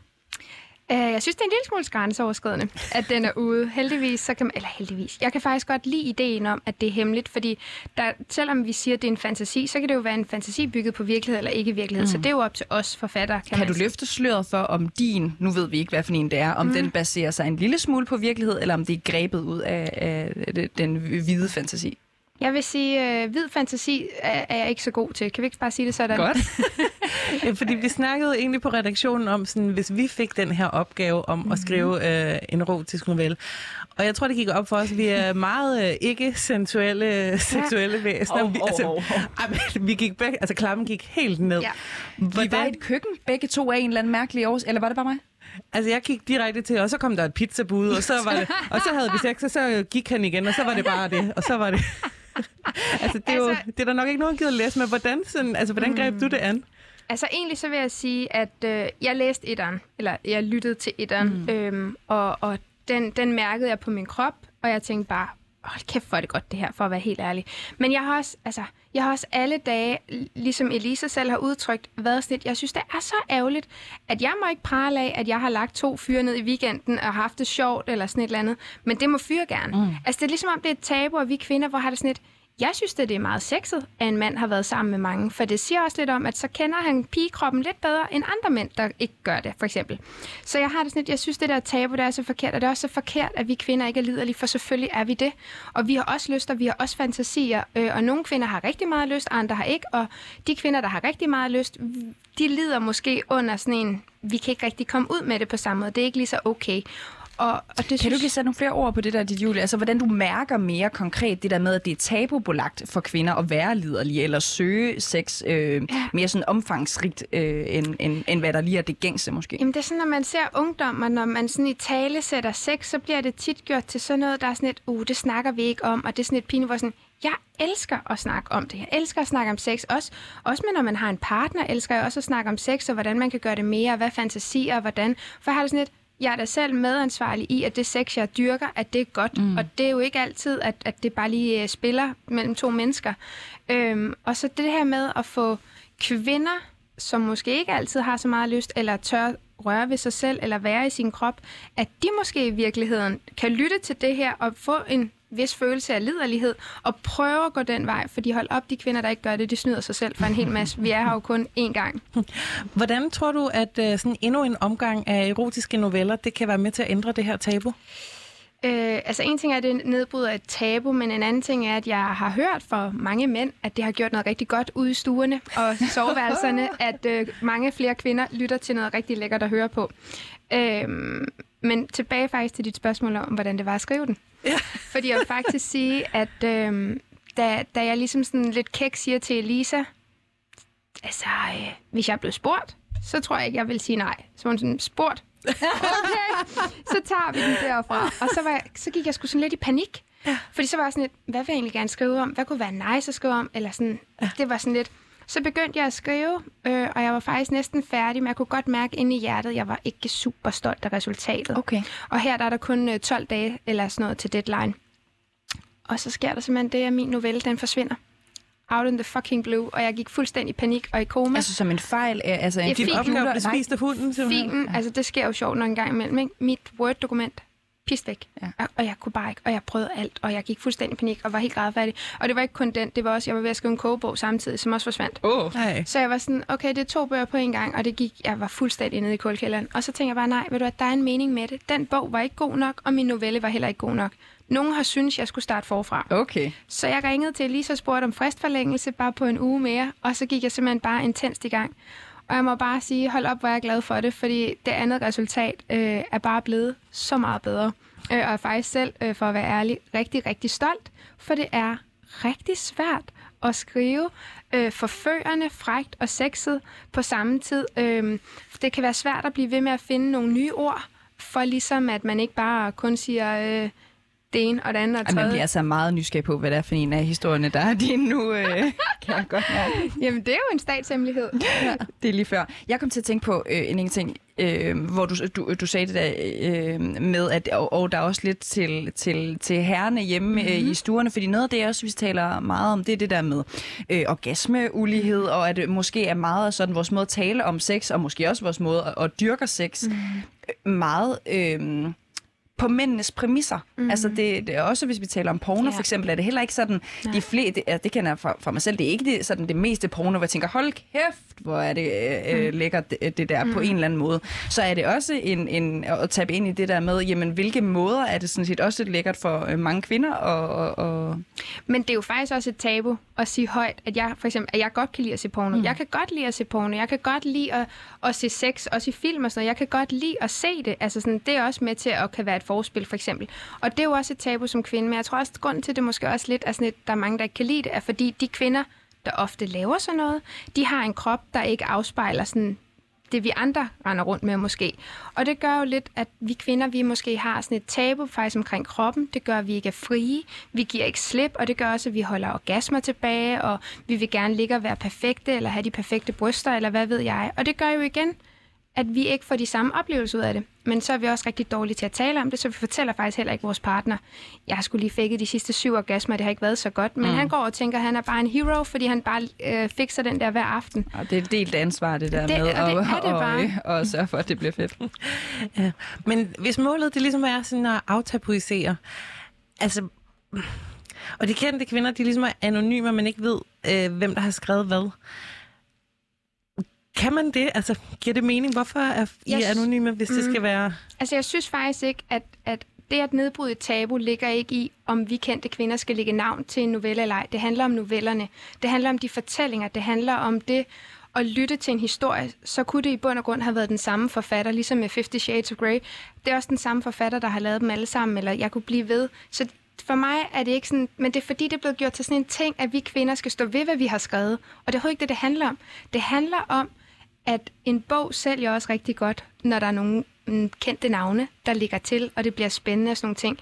Uh, jeg synes, det er en lille smule grænseoverskridende, at den er ude. Heldigvis, så kan man, eller heldigvis, jeg kan faktisk godt lide ideen om, at det er hemmeligt, fordi der, selvom vi siger, at det er en fantasi, så kan det jo være en fantasi bygget på virkelighed eller ikke virkelighed. Mm. Så det er jo op til os forfattere. Kan, kan du sige. løfte sløret for, om din, nu ved vi ikke, hvad for en det er, om mm. den baserer sig en lille smule på virkelighed, eller om det er grebet ud af, af den hvide fantasi? Jeg vil sige, øh, hvid fantasi er, er jeg ikke så god til. Kan vi ikke bare sige det sådan? Godt. (laughs) ja, fordi vi snakkede egentlig på redaktionen om, sådan, hvis vi fik den her opgave om mm-hmm. at mhm. skrive øh, en erotisk novelle. Og jeg tror, det gik op for os. Vi er meget øh, ikke-sensuelle, seksuelle ja. væsener. Oh, oh, altså, oh, oh. vi gik begge, altså klammen gik helt ned. Ja. Hvordan? Vi var i et køkken, begge to af en eller anden mærkelig års, eller var det bare mig? Altså, jeg gik direkte til, og så kom der et pizzabud, og så, var det, og så havde vi sex, og så gik han igen, og så var det bare det, og så var det... (laughs) altså, det er, altså, jo, det er der nok ikke nogen, der gider læse, men hvordan, sådan, altså, hvordan greb mm. du det an? Altså egentlig så vil jeg sige, at øh, jeg læste etteren, eller jeg lyttede til etteren, mm. øhm, og, og den, den mærkede jeg på min krop, og jeg tænkte bare, hold kæft, hvor er det godt det her, for at være helt ærlig. Men jeg har også, altså, jeg har også alle dage, ligesom Elisa selv har udtrykt, været sådan jeg synes, det er så ærgerligt, at jeg må ikke prale af, at jeg har lagt to fyre ned i weekenden og haft det sjovt eller sådan et eller andet, men det må fyre gerne. Mm. Altså det er ligesom om, det er et tabu, og vi kvinder, hvor har det sådan et, jeg synes, at det er meget sexet, at en mand har været sammen med mange, for det siger også lidt om, at så kender han pigekroppen lidt bedre end andre mænd, der ikke gør det, for eksempel. Så jeg har det sådan lidt, jeg synes, det der tabu, der er så forkert, og det er også så forkert, at vi kvinder ikke er liderlige, for selvfølgelig er vi det. Og vi har også lyst, og vi har også fantasier, øh, og nogle kvinder har rigtig meget lyst, andre har ikke, og de kvinder, der har rigtig meget lyst, de lider måske under sådan en, vi kan ikke rigtig komme ud med det på samme måde, det er ikke lige så okay. Og, og det kan synes... du ikke sætte nogle flere ord på det der, dit Julie? Altså, hvordan du mærker mere konkret det der med, at det er tabubelagt for kvinder at være liderlige, eller søge sex øh, ja. mere sådan omfangsrigt, øh, end, end, end hvad der lige er det gængse måske? Jamen, det er sådan, når man ser ungdommer, når man sådan i tale sætter sex, så bliver det tit gjort til sådan noget, der er sådan et, uh, det snakker vi ikke om, og det er sådan et pine, hvor sådan, jeg elsker at snakke om det. Jeg elsker at snakke om sex. Også, også med, når man har en partner, elsker jeg også at snakke om sex, og hvordan man kan gøre det mere, og hvad fantasier, og hvordan. For jeg har det sådan et, jeg er da selv medansvarlig i, at det sex, jeg dyrker, at det er godt. Mm. Og det er jo ikke altid, at, at det bare lige øh, spiller mellem to mennesker. Øhm, og så det her med at få kvinder, som måske ikke altid har så meget lyst, eller tør røre ved sig selv, eller være i sin krop, at de måske i virkeligheden kan lytte til det her og få en vis følelse af liderlighed, og prøve at gå den vej, fordi hold op, de kvinder, der ikke gør det, de snyder sig selv for en hel masse. Vi er her jo kun én gang. (laughs) Hvordan tror du, at uh, sådan endnu en omgang af erotiske noveller, det kan være med til at ændre det her tabu? Øh, altså en ting er, at det nedbryder et tabu, men en anden ting er, at jeg har hørt for mange mænd, at det har gjort noget rigtig godt ude i stuerne og (laughs) soveværelserne, at øh, mange flere kvinder lytter til noget rigtig lækkert at høre på. Øh, men tilbage faktisk til dit spørgsmål om, hvordan det var at skrive den. Ja. Fordi jeg vil faktisk sige, at øh, da, da jeg ligesom sådan lidt kæk siger til Elisa, altså, øh, hvis jeg blev spurgt, så tror jeg ikke, jeg vil sige nej. Så var hun sådan, spurgt? Okay, så tager vi den derfra. Og så, var jeg, så gik jeg sgu sådan lidt i panik. Ja. Fordi så var jeg sådan lidt, hvad vil jeg egentlig gerne skrive om? Hvad kunne være nice at skrive om? Eller sådan, ja. det var sådan lidt, så begyndte jeg at skrive, øh, og jeg var faktisk næsten færdig, men jeg kunne godt mærke inde i hjertet, at jeg var ikke super stolt af resultatet. Okay. Og her der er der kun øh, 12 dage eller sådan noget til deadline. Og så sker der simpelthen det, at min novelle den forsvinder. out in the fucking blue, og jeg gik fuldstændig i panik og i koma. Altså som en fejl? øh, Altså en Ja, Din filen opgave computer- blev spist af hunden. Filen, altså det sker jo sjovt nok en gang imellem, ikke? Mit Word-dokument, pist væk. Ja. Og, og jeg kunne bare ikke, og jeg prøvede alt, og jeg gik fuldstændig i panik, og var helt grædfærdig. Og det var ikke kun den, det var også, jeg var ved at skrive en kogebog samtidig, som også forsvandt. Åh. Nej. Så jeg var sådan, okay, det er to bøger på en gang, og det gik, jeg var fuldstændig nede i kulkælderen. Og så tænkte jeg bare, nej, ved du hvad, der er en mening med det. Den bog var ikke god nok, og min novelle var heller ikke god nok. Nogen har syntes, jeg skulle starte forfra. Okay. Så jeg ringede til Elisa og spurgte om fristforlængelse bare på en uge mere, og så gik jeg simpelthen bare intenst i gang. Og jeg må bare sige, hold op, hvor jeg er glad for det, fordi det andet resultat øh, er bare blevet så meget bedre. Øh, og jeg er faktisk selv, øh, for at være ærlig, rigtig, rigtig stolt, for det er rigtig svært at skrive øh, forførende, frægt og sexet på samme tid. Øh, det kan være svært at blive ved med at finde nogle nye ord, for ligesom at man ikke bare kun siger... Øh, det ene og det andet og Ej, det man tredje. bliver altså meget nysgerrig på, hvad det er for en af historierne, der er din nu. Øh, (laughs) kan jeg godt mærke. Jamen, det er jo en statshemmelighed. (laughs) Det er lige før. Jeg kom til at tænke på øh, en enkelt ting, øh, hvor du, du, du sagde det der øh, med, at og, og der er også lidt til, til, til herrene hjemme mm-hmm. øh, i stuerne, fordi noget af det, også vi taler meget om, det er det der med øh, orgasmeulighed, og at det måske er meget sådan vores måde at tale om sex, og måske også vores måde at, at dyrke sex, mm. meget... Øh, på mændenes præmisser. Mm. Altså det, det er også, hvis vi taler om porno Ja. for eksempel, er det heller ikke sådan, Nej. de flere, det, det kender jeg fra, fra mig selv, det er ikke det, sådan det meste porno, hvor jeg tænker, hold kæft, hvor er det øh, mm. lækkert det, det der mm. på en eller anden måde. Så er det også en, en, at tabe ind i det der med, jamen hvilke måder er det sådan set også lækkert for øh, mange kvinder og, og, og Men det er jo faktisk også et tabu at sige højt, at jeg for eksempel, at jeg godt kan lide at se porno. Mm. Jeg kan godt lide at se porno. Jeg kan godt lide at, at se sex, også i film og sådan noget. Jeg kan godt lide at se det. Altså sådan, det er også med til at kan være et forspil, for eksempel. Og det er jo også et tabu som kvinde, men jeg tror også, at grunden til det måske også lidt er sådan lidt, der er mange, der ikke kan lide det, er fordi de kvinder, der ofte laver sådan noget, de har en krop, der ikke afspejler sådan det vi andre render rundt med måske. Og det gør jo lidt, at vi kvinder, vi måske har sådan et tabu faktisk omkring kroppen. Det gør, at vi ikke er frie. Vi giver ikke slip, og det gør også, at vi holder orgasmer tilbage, og vi vil gerne ligge og være perfekte, eller have de perfekte bryster, eller hvad ved jeg. Og det gør jo igen, at vi ikke får de samme oplevelser ud af det. Men så er vi også rigtig dårlige til at tale om det, så vi fortæller faktisk heller ikke vores partner, jeg har skulle lige fækket de sidste syv orgasmer, det har ikke været så godt. Men mm. han går og tænker, at han er bare en hero, fordi han bare øh, fikser den der hver aften. og det er et delt ansvar, det der Det- med og det at, er det og, bare. øh, og sørge for, at det bliver fedt. (laughs) Ja. Men hvis målet det ligesom er sådan at aftabuisere, altså, og de kendte kvinder, de ligesom er anonyme, og man ikke ved, øh, hvem der har skrevet hvad. Kan man det? Altså, giver det mening? Hvorfor er I Jeg anonyme, hvis mm. det skal være... Altså, jeg synes faktisk ikke, at, at det at nedbryde tabu ligger ikke i, om vi kendte kvinder skal lægge navn til en novelle eller ej. Det handler om novellerne. Det handler om de fortællinger. Det handler om det at lytte til en historie. Så kunne det i bund og grund have været den samme forfatter, ligesom med Fifty Shades of Grey. Det er også den samme forfatter, der har lavet dem alle sammen, eller jeg kunne blive ved. Så for mig er det ikke sådan, men det er fordi, det er blevet gjort til sådan en ting, at vi kvinder skal stå ved, hvad vi har skrevet. Og det er ikke det, det handler om. Det handler om, at en bog sælger også rigtig godt, når der er nogle mm, kendte navne, der ligger til, og det bliver spændende og sådan nogle ting.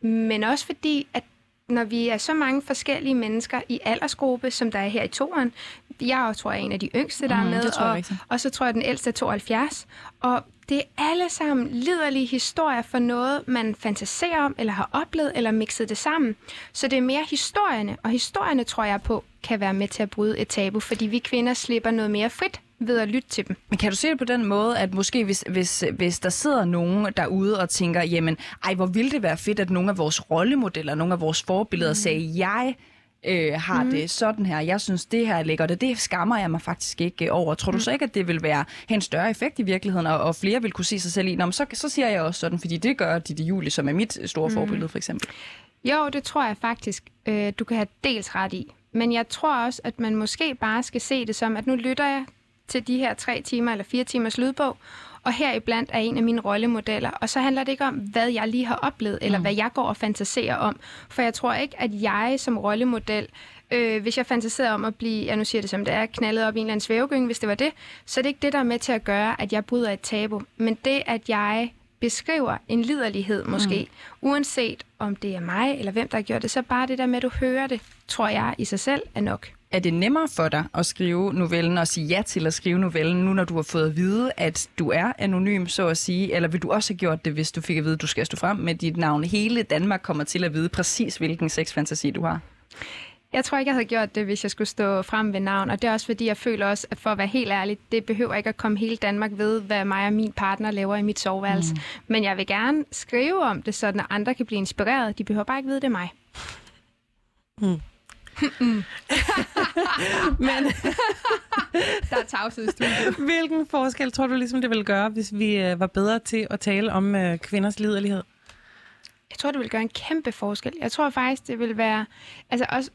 Men også fordi, at når vi er så mange forskellige mennesker i aldersgruppe, som der er her i toren, jeg tror jeg, er en af de yngste, der Mhm, er med, og, og så tror jeg, den ældste er 72. Og det er alle sammen liderlige historier for noget, man fantaserer om, eller har oplevet, eller mixet det sammen. Så det er mere historierne, og historierne tror jeg på, kan være med til at bryde et tabu, fordi vi kvinder slipper noget mere frit ved at lytte til dem. Men kan du se det på den måde, at måske hvis, hvis, hvis der sidder nogen derude og tænker, jamen, ej, hvor ville det være fedt, at nogle af vores rollemodeller, nogle af vores forbilleder mm. sagde, jeg øh, har mm. det sådan her, jeg synes, det her er lækkert, og det skammer jeg mig faktisk ikke øh, over. Tror du så ikke, at det vil være have en større effekt i virkeligheden, og, og flere vil kunne se sig selv i, Nå, så, så siger jeg også sådan, fordi det gør Ditte Julie, som er mit store mm. forbillede, for eksempel. Jo, det tror jeg faktisk, øh, du kan have dels ret i. Men jeg tror også, at man måske bare skal se det som, at nu lytter jeg til de her tre timer eller fire timers lydbog, og her iblandt er en af mine rollemodeller. Og så handler det ikke om, hvad jeg lige har oplevet, eller mm. hvad jeg går og fantaserer om. For jeg tror ikke, at jeg som rollemodel, øh, hvis jeg fantaserer om at blive, ja nu siger det som det er, knaldet op i en eller anden svævegynge, hvis det var det, så er det ikke det, der er med til at gøre, at jeg bryder et tabu. Men det, at jeg beskriver en liderlighed måske, mm. uanset om det er mig eller hvem, der har gjort det, så bare det der med, at du hører det, tror jeg i sig selv er nok. Er det nemmere for dig at skrive novellen og sige ja til at skrive novellen, nu når du har fået at vide, at du er anonym, så at sige? Eller vil du også have gjort det, hvis du fik at vide, at du skal stå frem med dit navn? Hele Danmark kommer til at vide præcis, hvilken sexfantasi du har. Jeg tror ikke, jeg havde gjort det, hvis jeg skulle stå frem ved navn. Og det er også fordi, jeg føler også, at for at være helt ærlig, det behøver ikke at komme hele Danmark ved, hvad mig og min partner laver i mit soveværelse. Mm. Men jeg vil gerne skrive om det, så andre kan blive inspireret. De behøver bare ikke vide, det er mig. Mm. (laughs) Men Der er tavshed i studiet. hvilken forskel tror du ligesom, det ville gøre, hvis vi øh, var bedre til at tale om øh, kvinders liderlighed? Jeg tror, det vil gøre en kæmpe forskel. Jeg tror faktisk, det vil være... Altså også,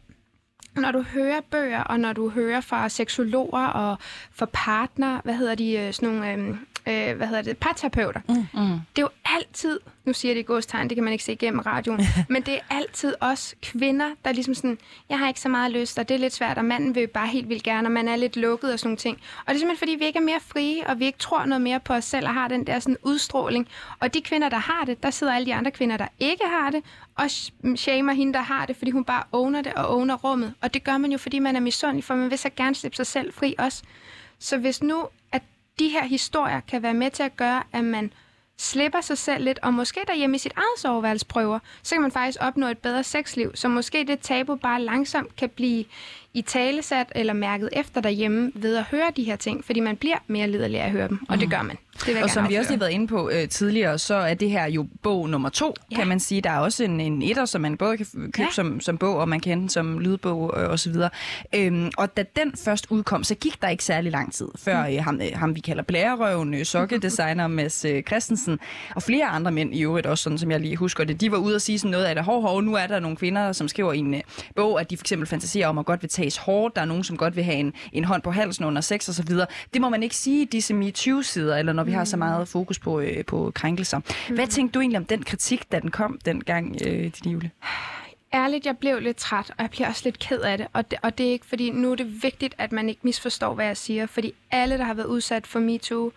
når du hører bøger, og når du hører fra seksologer og fra partner, hvad hedder de, øh, sådan nogle, øh, øh, hvad hedder det, parterapeuter. Mm. Mm. Det er jo altid, nu siger det i godstegn, det kan man ikke se igennem radioen, (laughs) men det er altid os kvinder, der ligesom sådan, jeg har ikke så meget lyst, og det er lidt svært, og manden vil bare helt vildt gerne, og man er lidt lukket og sådan nogle ting. Og det er simpelthen, fordi vi ikke er mere frie, og vi ikke tror noget mere på os selv, og har den der sådan udstråling. Og de kvinder, der har det, der sidder alle de andre kvinder, der ikke har det, og shamer hende, der har det, fordi hun bare owner det og owner rummet. Og det gør man jo, fordi man er misundelig, for man vil så gerne slippe sig selv fri også. Så hvis nu, de her historier kan være med til at gøre, at man slipper sig selv lidt, og måske derhjemme i sit eget soveværelsesprøver, så kan man faktisk opnå et bedre sexliv. Så måske det tabu bare langsomt kan blive i talesat eller mærket efter derhjemme ved at høre de her ting, fordi man bliver mere liderlig af at høre dem, og det gør man. Det Og som vi også afsløre. lige har været inde på øh, tidligere, så er det her jo bog nummer to, ja. Kan man sige. Der er også en, en etter, som man både kan købe ja. Som, som bog, og man kan hente den som lydbog øh, osv. Øhm, og da den først udkom, så gik der ikke særlig lang tid, før øh, ham, øh, ham vi kalder blærerøven, øh, sokkedesigner (laughs) Mads øh, Christensen, og flere andre mænd i øvrigt også, sådan som jeg lige husker det, de var ude og sige sådan noget af det, hov, hov, nu er der nogle kvinder, som skriver i en øh, bog, at de for eksempel fantaserer om at godt vil tages hårdt, der er nogen, som godt vil have en, en hånd på halsen under sex osv. Det må man ikke sige i disse MeToo-sider, eller når vi har så meget fokus på, øh, på krænkelser. Hvad tænkte du egentlig om den kritik, da den kom dengang, øh, din jule? ærligt, jeg blev lidt træt, og jeg bliver også lidt ked af det. Og, det. og det er ikke, fordi nu er det vigtigt, at man ikke misforstår, hvad jeg siger. Fordi alle, der har været udsat for MeToo,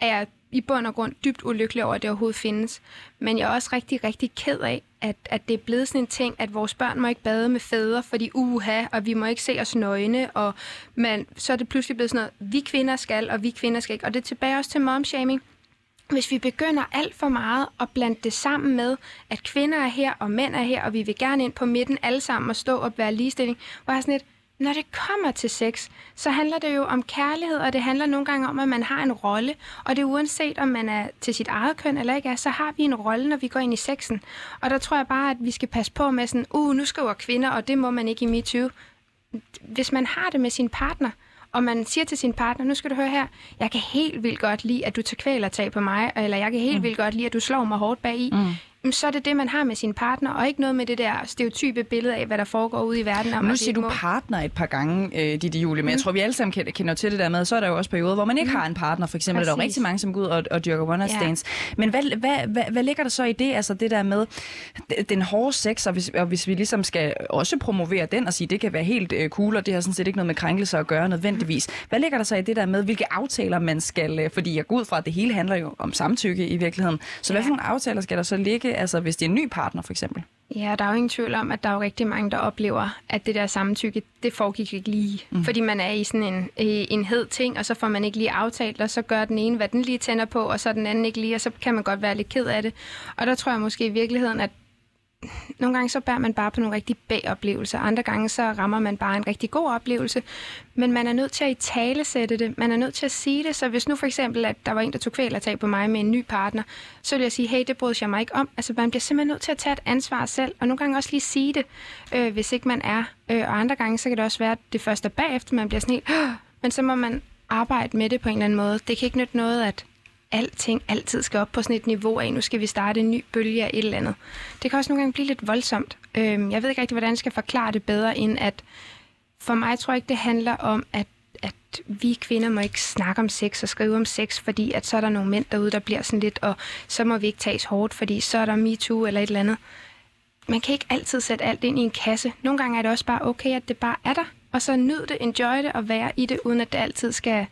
er i bund og grund dybt ulykkelig over, at det overhovedet findes. Men jeg er også rigtig, rigtig ked af, at, at det er blevet sådan en ting, at vores børn må ikke bade med fædre, fordi uha, og vi må ikke se os nøgne, og man, så er det pludselig blevet sådan noget, vi kvinder skal, og vi kvinder skal ikke. Og det er tilbage også til momshaming. Hvis vi begynder alt for meget at blande det sammen med, at kvinder er her, og mænd er her, og vi vil gerne ind på midten alle sammen og stå og være ligestilling, hvor jeg sådan lidt, når det kommer til sex, så handler det jo om kærlighed, og det handler nogle gange om, at man har en rolle. Og det er uanset, om man er til sit eget køn eller ikke er, så har vi en rolle, når vi går ind i sexen. Og der tror jeg bare, at vi skal passe på med sådan, uh, nu skriver kvinder, og det må man ikke i MeToo. Hvis man har det med sin partner, og man siger til sin partner, nu skal du høre her, jeg kan helt vildt godt lide, at du tager kvælertag på mig, eller jeg kan helt mm. vildt godt lide, at du slår mig hårdt bag i, mm. Så er det det, man har med sin partner, og ikke noget med det der stereotype billede af, hvad der foregår ude i verden. Om, Nu siger du må- partner et par gange, øh, Ditte Julie, men jeg tror, vi alle sammen kender, til det der med, så er der jo også perioder, hvor man ikke har en partner. For eksempel er der jo Præcis. rigtig mange, som går ud og, og dyrker one night Ja. stands. Men hvad, hvad, hvad, hvad ligger der så i det, altså det der med den hårde sex, og hvis, og hvis vi ligesom skal også promovere den og sige, det kan være helt øh, cool, og det har sådan set ikke noget med krænkelser at gøre nødvendigvis. Hvad ligger der så i det der med, hvilke aftaler man skal, øh, fordi jeg går ud fra, at det hele handler jo om samtykke i virkeligheden. Så hvad Ja. for nogle aftaler skal der så ligge, altså hvis det er en ny partner for eksempel? Ja, der er jo ingen tvivl om, at der er jo rigtig mange, der oplever, at det der samtykke, det foregik ikke lige. Mm. Fordi man er i sådan en, en hed ting, og så får man ikke lige aftalt, og så gør den ene, hvad den lige tænder på, og så den anden ikke lige, og så kan man godt være lidt ked af det. Og der tror jeg måske i virkeligheden, at nogle gange så bærer man bare på nogle rigtig bag-oplevelser. Andre gange så rammer man bare en rigtig god oplevelse. Men man er nødt til at i tale sætte det. Man er nødt til at sige det. Så hvis nu for eksempel, at der var en, der tog kvælertag på mig med en ny partner, så vil jeg sige, hey, det brød jeg mig ikke om. Altså man bliver simpelthen nødt til at tage et ansvar selv. Og nogle gange også lige sige det, øh, hvis ikke man er. Øh, og andre gange, så kan det også være, at det første er bagefter, man bliver sådan helt... Men så må man arbejde med det på en eller anden måde. Det kan ikke nytte noget, at alting altid skal op på sådan et niveau af, nu skal vi starte en ny bølge af et eller andet. Det kan også nogle gange blive lidt voldsomt. Øhm, jeg ved ikke rigtig, hvordan jeg skal forklare det bedre, end at for mig tror jeg ikke, det handler om, at, at vi kvinder må ikke snakke om sex og skrive om sex, fordi at så er der nogle mænd derude, der bliver sådan lidt, og så må vi ikke tages hårdt, fordi så er der MeToo eller et eller andet. Man kan ikke altid sætte alt ind i en kasse. Nogle gange er det også bare okay, at det bare er der, og så nyd det, enjoy det og være i det, uden at det altid skal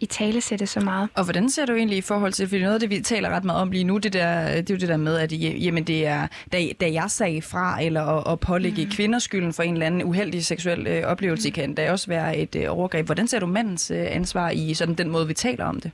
i tale sætte så meget. Og hvordan ser du egentlig i forhold til, fordi noget af det, vi taler ret meget om lige nu, det, der, det er jo det der med, at jamen, det er, da, da jeg sagde fra, eller at, at pålægge mm. kvinder skylden for en eller anden uheldig seksuel øh, oplevelse, mm. kan det også være et øh, overgreb. Hvordan ser du mandens øh, ansvar i sådan den måde, vi taler om det?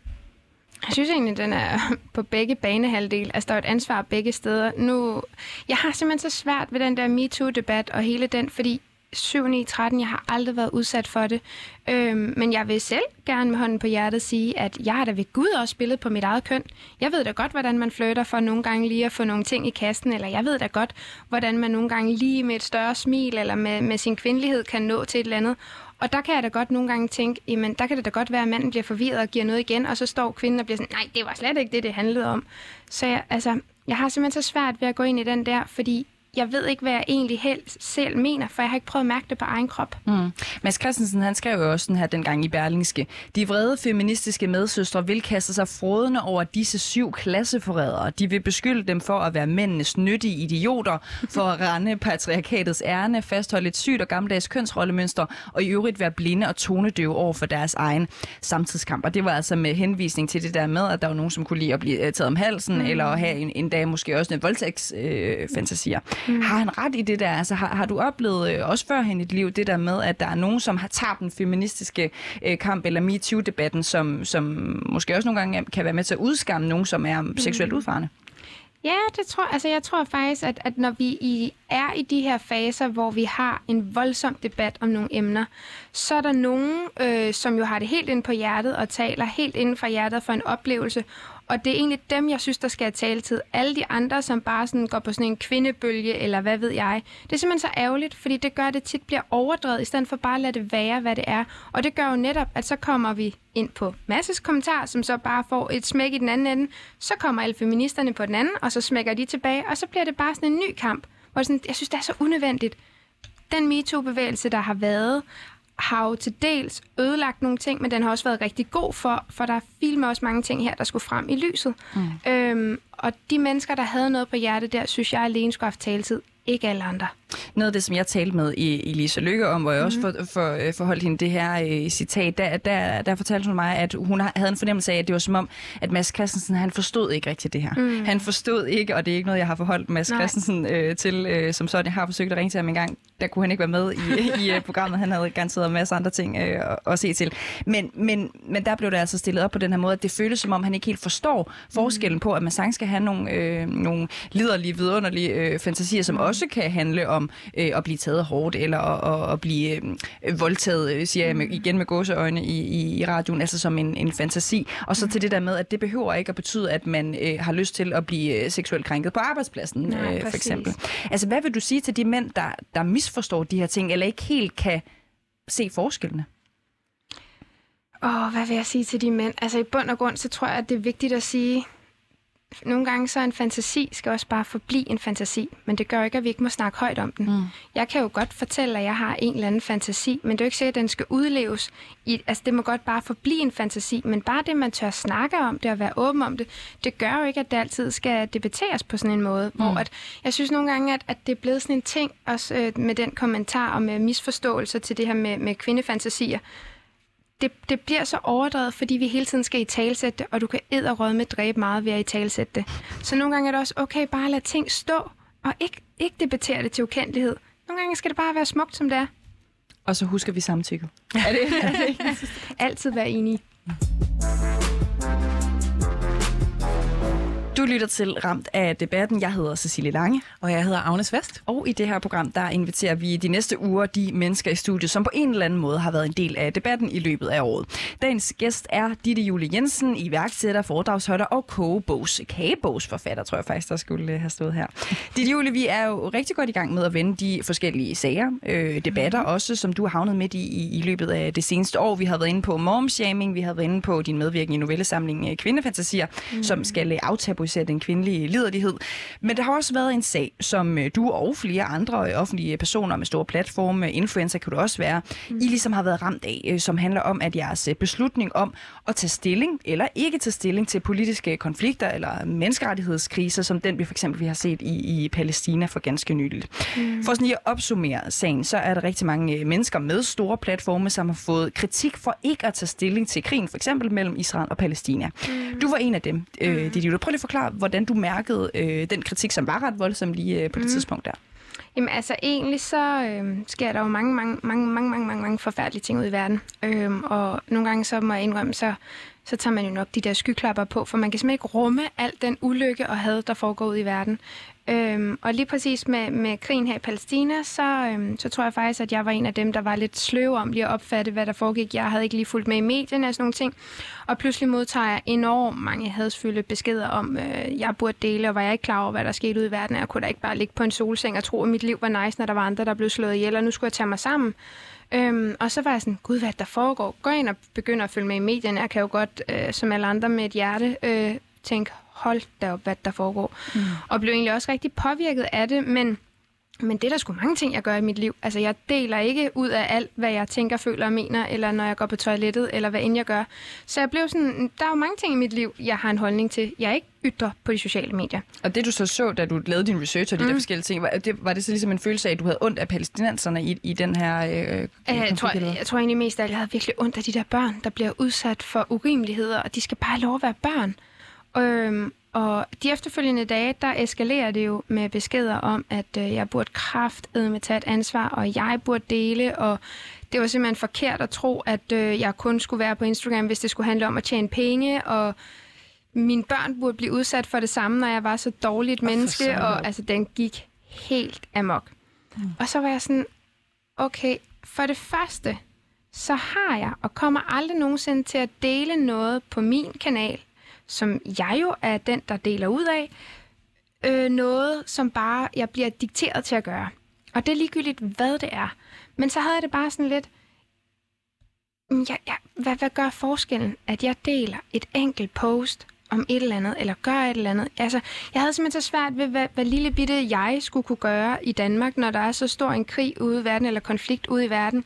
Jeg synes egentlig, den er på begge banehalvdel. Altså, der er et ansvar begge steder. Nu, jeg har simpelthen så svært ved den der MeToo-debat og hele den, fordi 7, 9, 13. Jeg har aldrig været udsat for det. Øhm, men jeg vil selv gerne med hånden på hjertet sige, at jeg har da ved Gud også spillet på mit eget køn. Jeg ved da godt, hvordan man flytter for nogle gange lige at få nogle ting i kasten, eller jeg ved da godt, hvordan man nogle gange lige med et større smil eller med, med sin kvindelighed kan nå til et eller andet. Og der kan jeg da godt nogle gange tænke, jamen der kan det da godt være, at manden bliver forvirret og giver noget igen, og så står kvinden og bliver sådan, nej, det var slet ikke det, det handlede om. Så jeg, altså, jeg har simpelthen så svært ved at gå ind i den der, fordi jeg ved ikke, hvad jeg egentlig helst selv mener, for jeg har ikke prøvet at mærke det på egen krop. Mm. Mads Christensen, han skrev jo også den her dengang i Berlingske. De vrede feministiske medsøstre vil kaste sig frodende over disse syv klasseforrædere. De vil beskylde dem for at være mændenes nyttige idioter, for at rende patriarkatets ærne, fastholde et sygt og gammeldags kønsrollemønster, og i øvrigt være blinde og tonedøve over for deres egen samtidskamp. Og det var altså med henvisning til det der med, at der var nogen, som kunne lide at blive øh, taget om halsen, mm. eller at have en, en dag måske også en voldtægtsfantasier. Øh, Mm. Har han ret i det der? Altså, har, har du oplevet øh, også førhen i dit liv det der med, at der er nogen, som har tabt den feministiske øh, kamp eller MeToo-debatten, som, som måske også nogle gange kan være med til at udskamme nogen, som er mm. seksuelt udfarende? Ja, det tror, altså jeg tror faktisk, at, at når vi i, er i de her faser, hvor vi har en voldsom debat om nogle emner, så er der nogen, øh, som jo har det helt ind på hjertet og taler helt inden for hjertet for en oplevelse, og det er egentlig dem, jeg synes, der skal have taletid. Alle de andre, som bare sådan går på sådan en kvindebølge, eller hvad ved jeg. Det er simpelthen så ærgerligt, fordi det gør, at det tit bliver overdrevet, i stedet for bare at lade det være, hvad det er. Og det gør jo netop, at så kommer vi ind på masses kommentar, som så bare får et smæk i den anden ende. Så kommer alle feministerne på den anden, og så smækker de tilbage, og så bliver det bare sådan en ny kamp. Hvor sådan, jeg synes, det er så unødvendigt. Den MeToo-bevægelse, der har været, har jo til dels ødelagt nogle ting, men den har også været rigtig god for, for der er filmet også mange ting her, der skulle frem i lyset. Mm. Øhm, og de mennesker, der havde noget på hjertet der, synes jeg alene skulle have haft taletid ikke alle andre. Noget af det, som jeg talte med i, Lisa Lykke om, hvor jeg mm-hmm. også mhm. for, for, øh, forholdt hende det her uh, citat, der, der, der fortalte hun mig, at hun havde en fornemmelse af, at det var som om, at Mads Christensen, han forstod ikke rigtigt det her. Mm. Han forstod ikke, og det er ikke noget, jeg har forholdt Mads Nej. Christensen uh, til, uh, som sådan. Jeg har forsøgt at ringe til ham en gang. Der kunne han ikke være med i, i uh, programmet. Han havde garanteret en masse andre ting uh, at, at se til. Men, men, men der blev det altså stillet op på den her måde, at det føles som om, han ikke helt forstår forskellen mm. på, at man sagtens skal have nogle, øh, nogle liderlige, vidunderlige øh, fantasier, som mm. også kan handle om øh, at blive taget hårdt, eller at, at, at blive øh, voldtaget, øh, siger jeg med, igen med gåseøjne i, i, i radioen, altså som en, en fantasi. Og så til det der med, at det behøver ikke at betyde, at man øh, har lyst til at blive øh, seksuelt krænket på arbejdspladsen, Nej, øh, for eksempel. Altså, hvad vil du sige til de mænd, der, der misforstår de her ting, eller ikke helt kan se forskellene? Åh, oh, hvad vil jeg sige til de mænd? Altså i bund og grund, så tror jeg, at det er vigtigt at sige, nogle gange så en fantasi skal også bare forblive en fantasi, men det gør ikke, at vi ikke må snakke højt om den. Mm. Jeg kan jo godt fortælle, at jeg har en eller anden fantasi, men det er jo ikke sikkert, at den skal udleves. I, altså det må godt bare forblive en fantasi, men bare det, man tør snakke om det og være åben om det, det gør jo ikke, at det altid skal debatteres på sådan en måde. Mm. Hvor at, jeg synes nogle gange, at, at det er blevet sådan en ting, også øh, med den kommentar og med misforståelser til det her med, med kvindefantasier, det, det bliver så overdrevet, fordi vi hele tiden skal i talsætte det, og du kan råd med dræbe meget ved at i talsætte det. Så nogle gange er det også okay bare at lade ting stå, og ikke, ikke debattere det til ukendelighed. Nogle gange skal det bare være smukt, som det er. Og så husker vi samtykke. er det, er det (laughs) Altid være enige. Du lytter til Ramt af debatten. Jeg hedder Cecilie Lange. Og jeg hedder Agnes Vest. Og i det her program, der inviterer vi de næste uger de mennesker i studiet, som på en eller anden måde har været en del af debatten i løbet af året. Dagens gæst er Ditte Julie Jensen, iværksætter, foredragsholder og kogebogs, kagebogsforfatter, tror jeg faktisk, der skulle øh, have stået her. (laughs) Ditte Julie, vi er jo rigtig godt i gang med at vende de forskellige sager, øh, debatter mm. også, som du har havnet midt i, i, i løbet af det seneste år. Vi har været inde på momshaming, vi har været inde på din medvirkning i novellesamlingen øh, Kvindefantasier, mm. som skal aftabuisere især den kvindelige liderlighed. Men der har også været en sag, som øh, du og flere andre øh, offentlige personer med store platforme, influencer kan du også være, mm. I ligesom har været ramt af, øh, som handler om, at jeres beslutning om at tage stilling eller ikke tage stilling til politiske konflikter eller menneskerettighedskriser, som den vi for eksempel vi har set i, i Palæstina for ganske nyligt. Mm. For sådan lige at opsummere sagen, så er der rigtig mange mennesker med store platforme, som har fået kritik for ikke at tage stilling til krigen, for eksempel mellem Israel og Palæstina. Mm. Du var en af dem, øh, mm. Prøv lige at forklare, forklare, hvordan du mærkede øh, den kritik, som var ret voldsom lige øh, på det mm. tidspunkt der? Jamen altså egentlig så øh, sker der jo mange, mange, mange, mange, mange, mange, mange forfærdelige ting ud i verden. Øh, og nogle gange så må jeg indrømme, så så tager man jo nok de der skyklapper på, for man kan simpelthen ikke rumme al den ulykke og had, der foregår ud i verden. Øhm, og lige præcis med, med krigen her i Palæstina, så, øhm, så tror jeg faktisk, at jeg var en af dem, der var lidt sløv om lige at opfatte, hvad der foregik. Jeg havde ikke lige fulgt med i medierne og sådan nogle ting. Og pludselig modtager jeg enormt mange hadsfulde beskeder om, øh, jeg burde dele, og var jeg ikke klar over, hvad der skete ud i verden. Jeg kunne da ikke bare ligge på en solseng og tro, at mit liv var nice, når der var andre, der blev slået ihjel, og nu skulle jeg tage mig sammen. Øhm, og så var jeg sådan, gud, hvad der foregår? Gå ind og begynder at følge med i medierne. Jeg kan jo godt, øh, som alle andre med et hjerte, øh, tænke, hold da op, hvad der foregår. Mm. Og blev egentlig også rigtig påvirket af det, men men det er der sgu mange ting, jeg gør i mit liv. Altså, jeg deler ikke ud af alt, hvad jeg tænker, føler og mener, eller når jeg går på toilettet, eller hvad end jeg gør. Så jeg blev sådan, der er jo mange ting i mit liv, jeg har en holdning til. Jeg er ikke ytre på de sociale medier. Og det du så så, da du lavede din research og de mm. der forskellige ting, var det, var det så ligesom en følelse af, at du havde ondt af palæstinenserne i, i den her øh, jeg, tror, jeg, jeg tror egentlig mest, at jeg havde virkelig ondt af de der børn, der bliver udsat for urimeligheder, og de skal bare lov at være børn. Øhm, og de efterfølgende dage, der eskalerer det jo med beskeder om, at øh, jeg burde med tage et ansvar, og jeg burde dele, og det var simpelthen forkert at tro, at øh, jeg kun skulle være på Instagram, hvis det skulle handle om at tjene penge, og mine børn burde blive udsat for det samme, når jeg var så dårligt og menneske, og altså, den gik helt amok. Mm. Og så var jeg sådan, okay, for det første, så har jeg og kommer aldrig nogensinde til at dele noget på min kanal, som jeg jo er den, der deler ud af, øh, noget, som bare jeg bliver dikteret til at gøre. Og det er ligegyldigt, hvad det er. Men så havde jeg det bare sådan lidt, mm, ja, ja, hvad, hvad gør forskellen, at jeg deler et enkelt post om et eller andet, eller gør et eller andet. Altså, jeg havde simpelthen så svært ved, hvad, hvad lille bitte jeg skulle kunne gøre i Danmark, når der er så stor en krig ude i verden, eller konflikt ude i verden.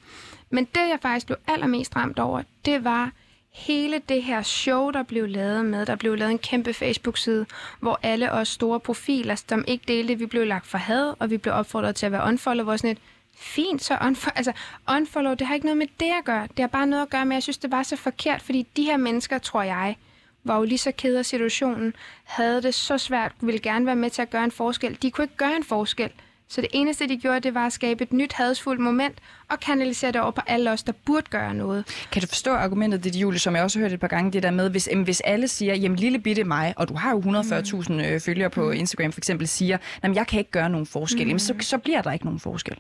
Men det, jeg faktisk blev allermest ramt over, det var, hele det her show, der blev lavet med, der blev lavet en kæmpe Facebook-side, hvor alle os store profiler, som ikke delte, vi blev lagt for had, og vi blev opfordret til at være unfollow, hvor sådan et, fint, så unfollow, altså, unfollow, det har ikke noget med det at gøre. Det har bare noget at gøre med, at jeg synes, det var så forkert, fordi de her mennesker, tror jeg, var jo lige så ked af situationen, havde det så svært, ville gerne være med til at gøre en forskel. De kunne ikke gøre en forskel. Så det eneste, de gjorde, det var at skabe et nyt hadsfuldt moment og kanalisere det over på alle os, der burde gøre noget. Kan du forstå argumentet, det Julie, som jeg også har hørt et par gange, det der med, hvis, hvis alle siger, jamen lille bitte mig, og du har jo 140.000 mm. øh, følgere på mm. Instagram for eksempel, siger, jamen jeg kan ikke gøre nogen forskel, mm. jamen så, så bliver der ikke nogen forskel.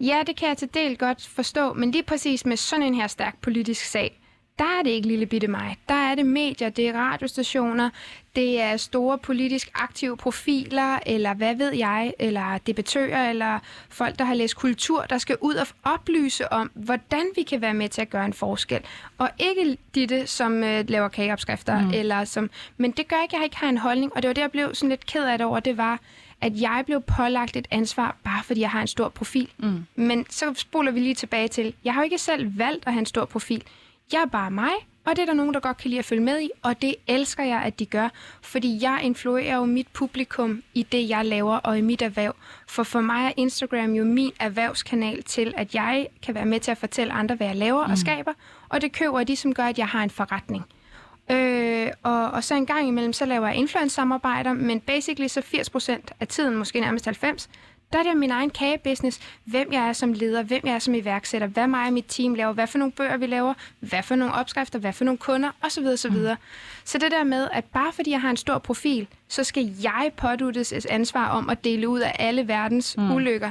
Ja, det kan jeg til del godt forstå, men lige præcis med sådan en her stærk politisk sag, der er det ikke lille bitte mig. Der er det medier, det er radiostationer, det er store politisk aktive profiler, eller hvad ved jeg, eller debattører, eller folk, der har læst kultur, der skal ud og oplyse om, hvordan vi kan være med til at gøre en forskel. Og ikke det, som øh, laver kageopskrifter, mm. eller som... Men det gør ikke, at jeg ikke har en holdning, og det var det, jeg blev sådan lidt ked af det over, det var, at jeg blev pålagt et ansvar, bare fordi jeg har en stor profil. Mm. Men så spoler vi lige tilbage til, jeg har jo ikke selv valgt at have en stor profil. Jeg er bare mig, og det er der nogen, der godt kan lide at følge med i, og det elsker jeg, at de gør, fordi jeg influerer jo mit publikum i det, jeg laver, og i mit erhverv. For for mig er Instagram jo min erhvervskanal til, at jeg kan være med til at fortælle andre, hvad jeg laver mm. og skaber, og det køber de, som gør, at jeg har en forretning. Øh, og, og så en gang imellem, så laver jeg influence-samarbejder, men basically så 80% af tiden, måske nærmest 90%, der er det min egen kagebusiness. Hvem jeg er som leder, hvem jeg er som iværksætter, hvad mig og mit team laver, hvad for nogle bøger vi laver, hvad for nogle opskrifter, hvad for nogle kunder, osv. osv. Mm. Så det der med, at bare fordi jeg har en stor profil, så skal jeg påduttes et ansvar om at dele ud af alle verdens mm. ulykker.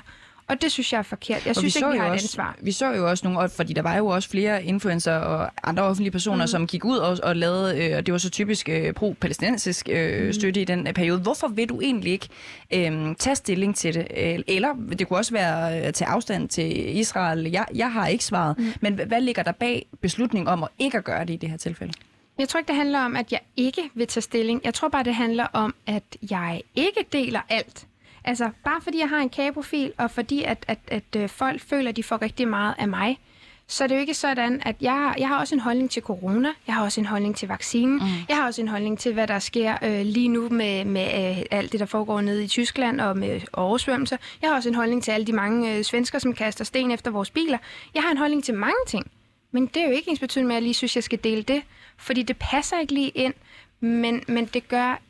Og det synes jeg er forkert. Jeg synes vi ikke, vi har et ansvar. Vi så jo også nogle, fordi der var jo også flere influencer og andre offentlige personer, mm. som gik ud og, og lavede, øh, og det var så typisk øh, pro-palæstinensisk øh, mm. støtte i den øh, periode. Hvorfor vil du egentlig ikke øh, tage stilling til det? Eller det kunne også være at tage afstand til Israel. Jeg, jeg har ikke svaret. Mm. Men hvad ligger der bag beslutningen om at ikke at gøre det i det her tilfælde? Jeg tror ikke, det handler om, at jeg ikke vil tage stilling. Jeg tror bare, det handler om, at jeg ikke deler alt. Altså, bare fordi jeg har en kageprofil, og fordi at, at, at, at øh, folk føler, at de får rigtig meget af mig, så er det jo ikke sådan, at jeg, jeg har også en holdning til corona, jeg har også en holdning til vaccinen, mm. jeg har også en holdning til, hvad der sker øh, lige nu med, med øh, alt det, der foregår nede i Tyskland og med oversvømmelser. Jeg har også en holdning til alle de mange øh, svensker, som kaster sten efter vores biler. Jeg har en holdning til mange ting, men det er jo ikke ens betydning med, at jeg lige synes, jeg skal dele det, fordi det passer ikke lige ind, men, men det gør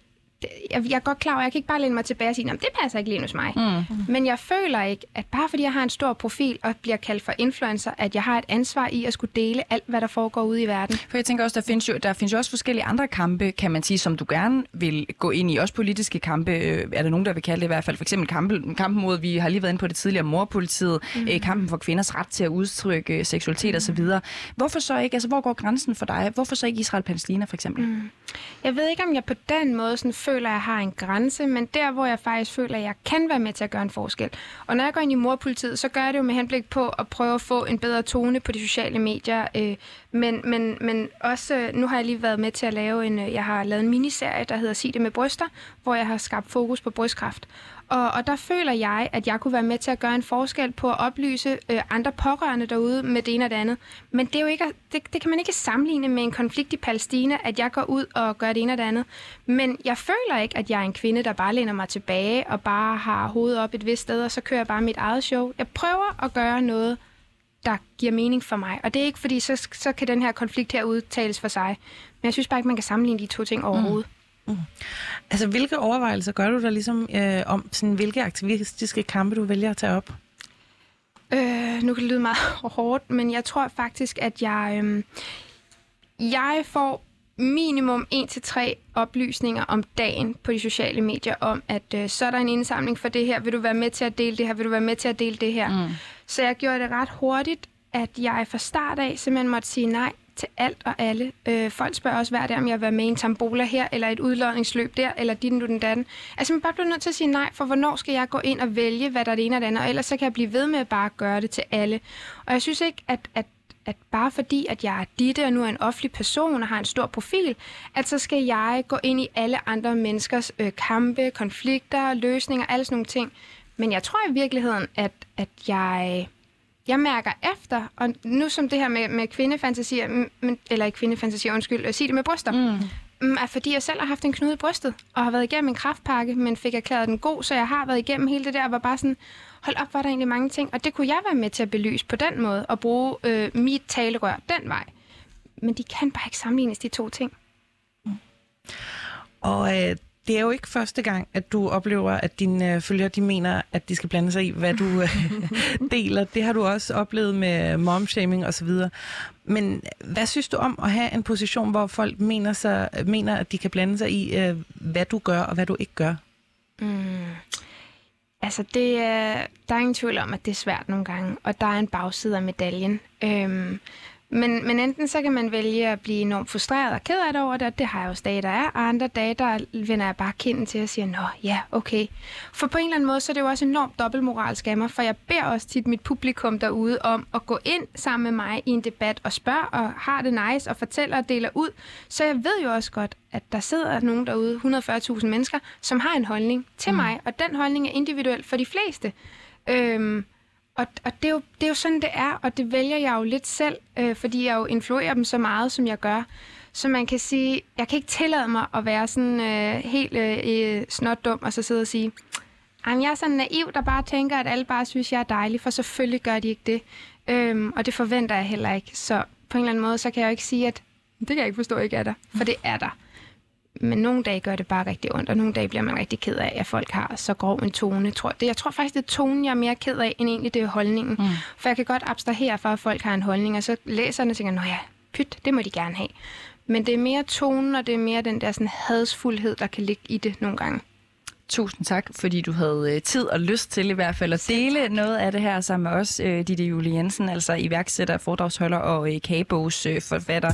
det, jeg, jeg er godt klar over, jeg kan ikke bare læne mig tilbage og sige, det passer ikke lige hos mig. Mm. Men jeg føler ikke, at bare fordi jeg har en stor profil og bliver kaldt for influencer, at jeg har et ansvar i at skulle dele alt, hvad der foregår ude i verden. For jeg tænker også, der findes jo, der findes jo også forskellige andre kampe, kan man sige, som du gerne vil gå ind i. Også politiske kampe, øh, er der nogen, der vil kalde det i hvert fald. For eksempel kampen, kampen mod, vi har lige været inde på det tidligere, morpolitiet, mm. øh, kampen for kvinders ret til at udtrykke seksualitet mm. osv. Hvorfor så ikke, altså hvor går grænsen for dig? Hvorfor så ikke Israel-Palæstina for eksempel? Mm. Jeg ved ikke, om jeg på den måde sådan føler, at jeg har en grænse, men der, hvor jeg faktisk føler, at jeg kan være med til at gøre en forskel. Og når jeg går ind i morpolitiet, så gør jeg det jo med henblik på at prøve at få en bedre tone på de sociale medier. Øh, men, men, men også, øh, nu har jeg lige været med til at lave en, øh, jeg har lavet en miniserie, der hedder Sig det med bryster, hvor jeg har skabt fokus på brystkræft. Og, og der føler jeg, at jeg kunne være med til at gøre en forskel på at oplyse øh, andre pårørende derude med det ene og det andet. Men det, er jo ikke, det, det kan man ikke sammenligne med en konflikt i Palæstina, at jeg går ud og gør det ene og det andet. Men jeg føler ikke, at jeg er en kvinde, der bare læner mig tilbage og bare har hovedet op et vist sted, og så kører jeg bare mit eget show. Jeg prøver at gøre noget, der giver mening for mig. Og det er ikke fordi, så, så kan den her konflikt her udtales for sig. Men jeg synes bare ikke, man kan sammenligne de to ting overhovedet. Mm. Mm. Altså, hvilke overvejelser gør du der ligesom øh, om, sådan, hvilke aktivistiske kampe du vælger at tage op? Øh, nu kan det lyde meget (laughs) hårdt, men jeg tror faktisk, at jeg, øh, jeg får minimum 1-3 oplysninger om dagen på de sociale medier om, at øh, så er der en indsamling for det her. Vil du være med til at dele det her? Vil du være med til at dele det her? Mm. Så jeg gjorde det ret hurtigt, at jeg fra start af simpelthen måtte sige nej til alt og alle. Øh, folk spørger også hver dag, om jeg vil være med i en tambola her, eller et udlodningsløb der, eller din du den datten. Altså, man bare bliver nødt til at sige nej, for hvornår skal jeg gå ind og vælge, hvad der er det ene og det andet, og ellers så kan jeg blive ved med at bare gøre det til alle. Og jeg synes ikke, at, at at bare fordi, at jeg er Ditte, og nu er en offentlig person og har en stor profil, at så skal jeg gå ind i alle andre menneskers øh, kampe, konflikter, løsninger, alle sådan nogle ting. Men jeg tror i virkeligheden, at, at jeg jeg mærker efter, og nu som det her med, med kvindefantasier, men, eller kvindefantasier, undskyld, at sige det med bryster, mm. mm. er fordi jeg selv har haft en knude i brystet, og har været igennem en kraftpakke, men fik erklæret den god, så jeg har været igennem hele det der, og var bare sådan, hold op, var der egentlig mange ting, og det kunne jeg være med til at belyse på den måde, og bruge øh, mit talerør den vej. Men de kan bare ikke sammenlignes, de to ting. Mm. Og øh, det er jo ikke første gang, at du oplever, at dine øh, følgere de mener, at de skal blande sig i, hvad du øh, (laughs) deler. Det har du også oplevet med momshaming osv. Men hvad synes du om at have en position, hvor folk mener, sig, mener at de kan blande sig i, øh, hvad du gør og hvad du ikke gør? Mm. Altså, det, der er ingen tvivl om, at det er svært nogle gange, og der er en bagside af medaljen. Øhm, men, men enten så kan man vælge at blive enormt frustreret og ked af det over det, og det har jeg jo dage, der er, og andre dage, der vender jeg bare kinden til og siger, nå ja, okay. For på en eller anden måde, så er det jo også enormt dobbeltmoralsk af mig, for jeg beder også tit mit publikum derude om at gå ind sammen med mig i en debat og spørge, og har det nice, og fortæller og deler ud. Så jeg ved jo også godt, at der sidder nogen derude, 140.000 mennesker, som har en holdning til mm. mig, og den holdning er individuel for de fleste. Øhm, og, og det, er jo, det er jo sådan, det er, og det vælger jeg jo lidt selv, øh, fordi jeg jo influerer dem så meget, som jeg gør. Så man kan sige, jeg kan ikke tillade mig at være sådan øh, helt øh, snot dum, og så sidde og sige, jeg er sådan naiv, der bare tænker, at alle bare synes, jeg er dejlig, for selvfølgelig gør de ikke det. Øhm, og det forventer jeg heller ikke. Så på en eller anden måde, så kan jeg jo ikke sige, at det kan jeg ikke forstå, ikke er der. For det er der. Men nogle dage gør det bare rigtig ondt, og nogle dage bliver man rigtig ked af, at folk har så grov en tone. Jeg tror, det, jeg tror faktisk, det er tonen, jeg er mere ked af, end egentlig det er holdningen. Mm. For jeg kan godt abstrahere for, at folk har en holdning, og så læser jeg og tænker, nå ja, pyt, det må de gerne have. Men det er mere tonen, og det er mere den der sådan hadsfuldhed, der kan ligge i det nogle gange. Tusind tak, fordi du havde øh, tid og lyst til i hvert fald at dele noget af det her sammen med os, øh, Ditte Julie Jensen, altså iværksætter, foredragsholder og øh, kagebogs forfatter.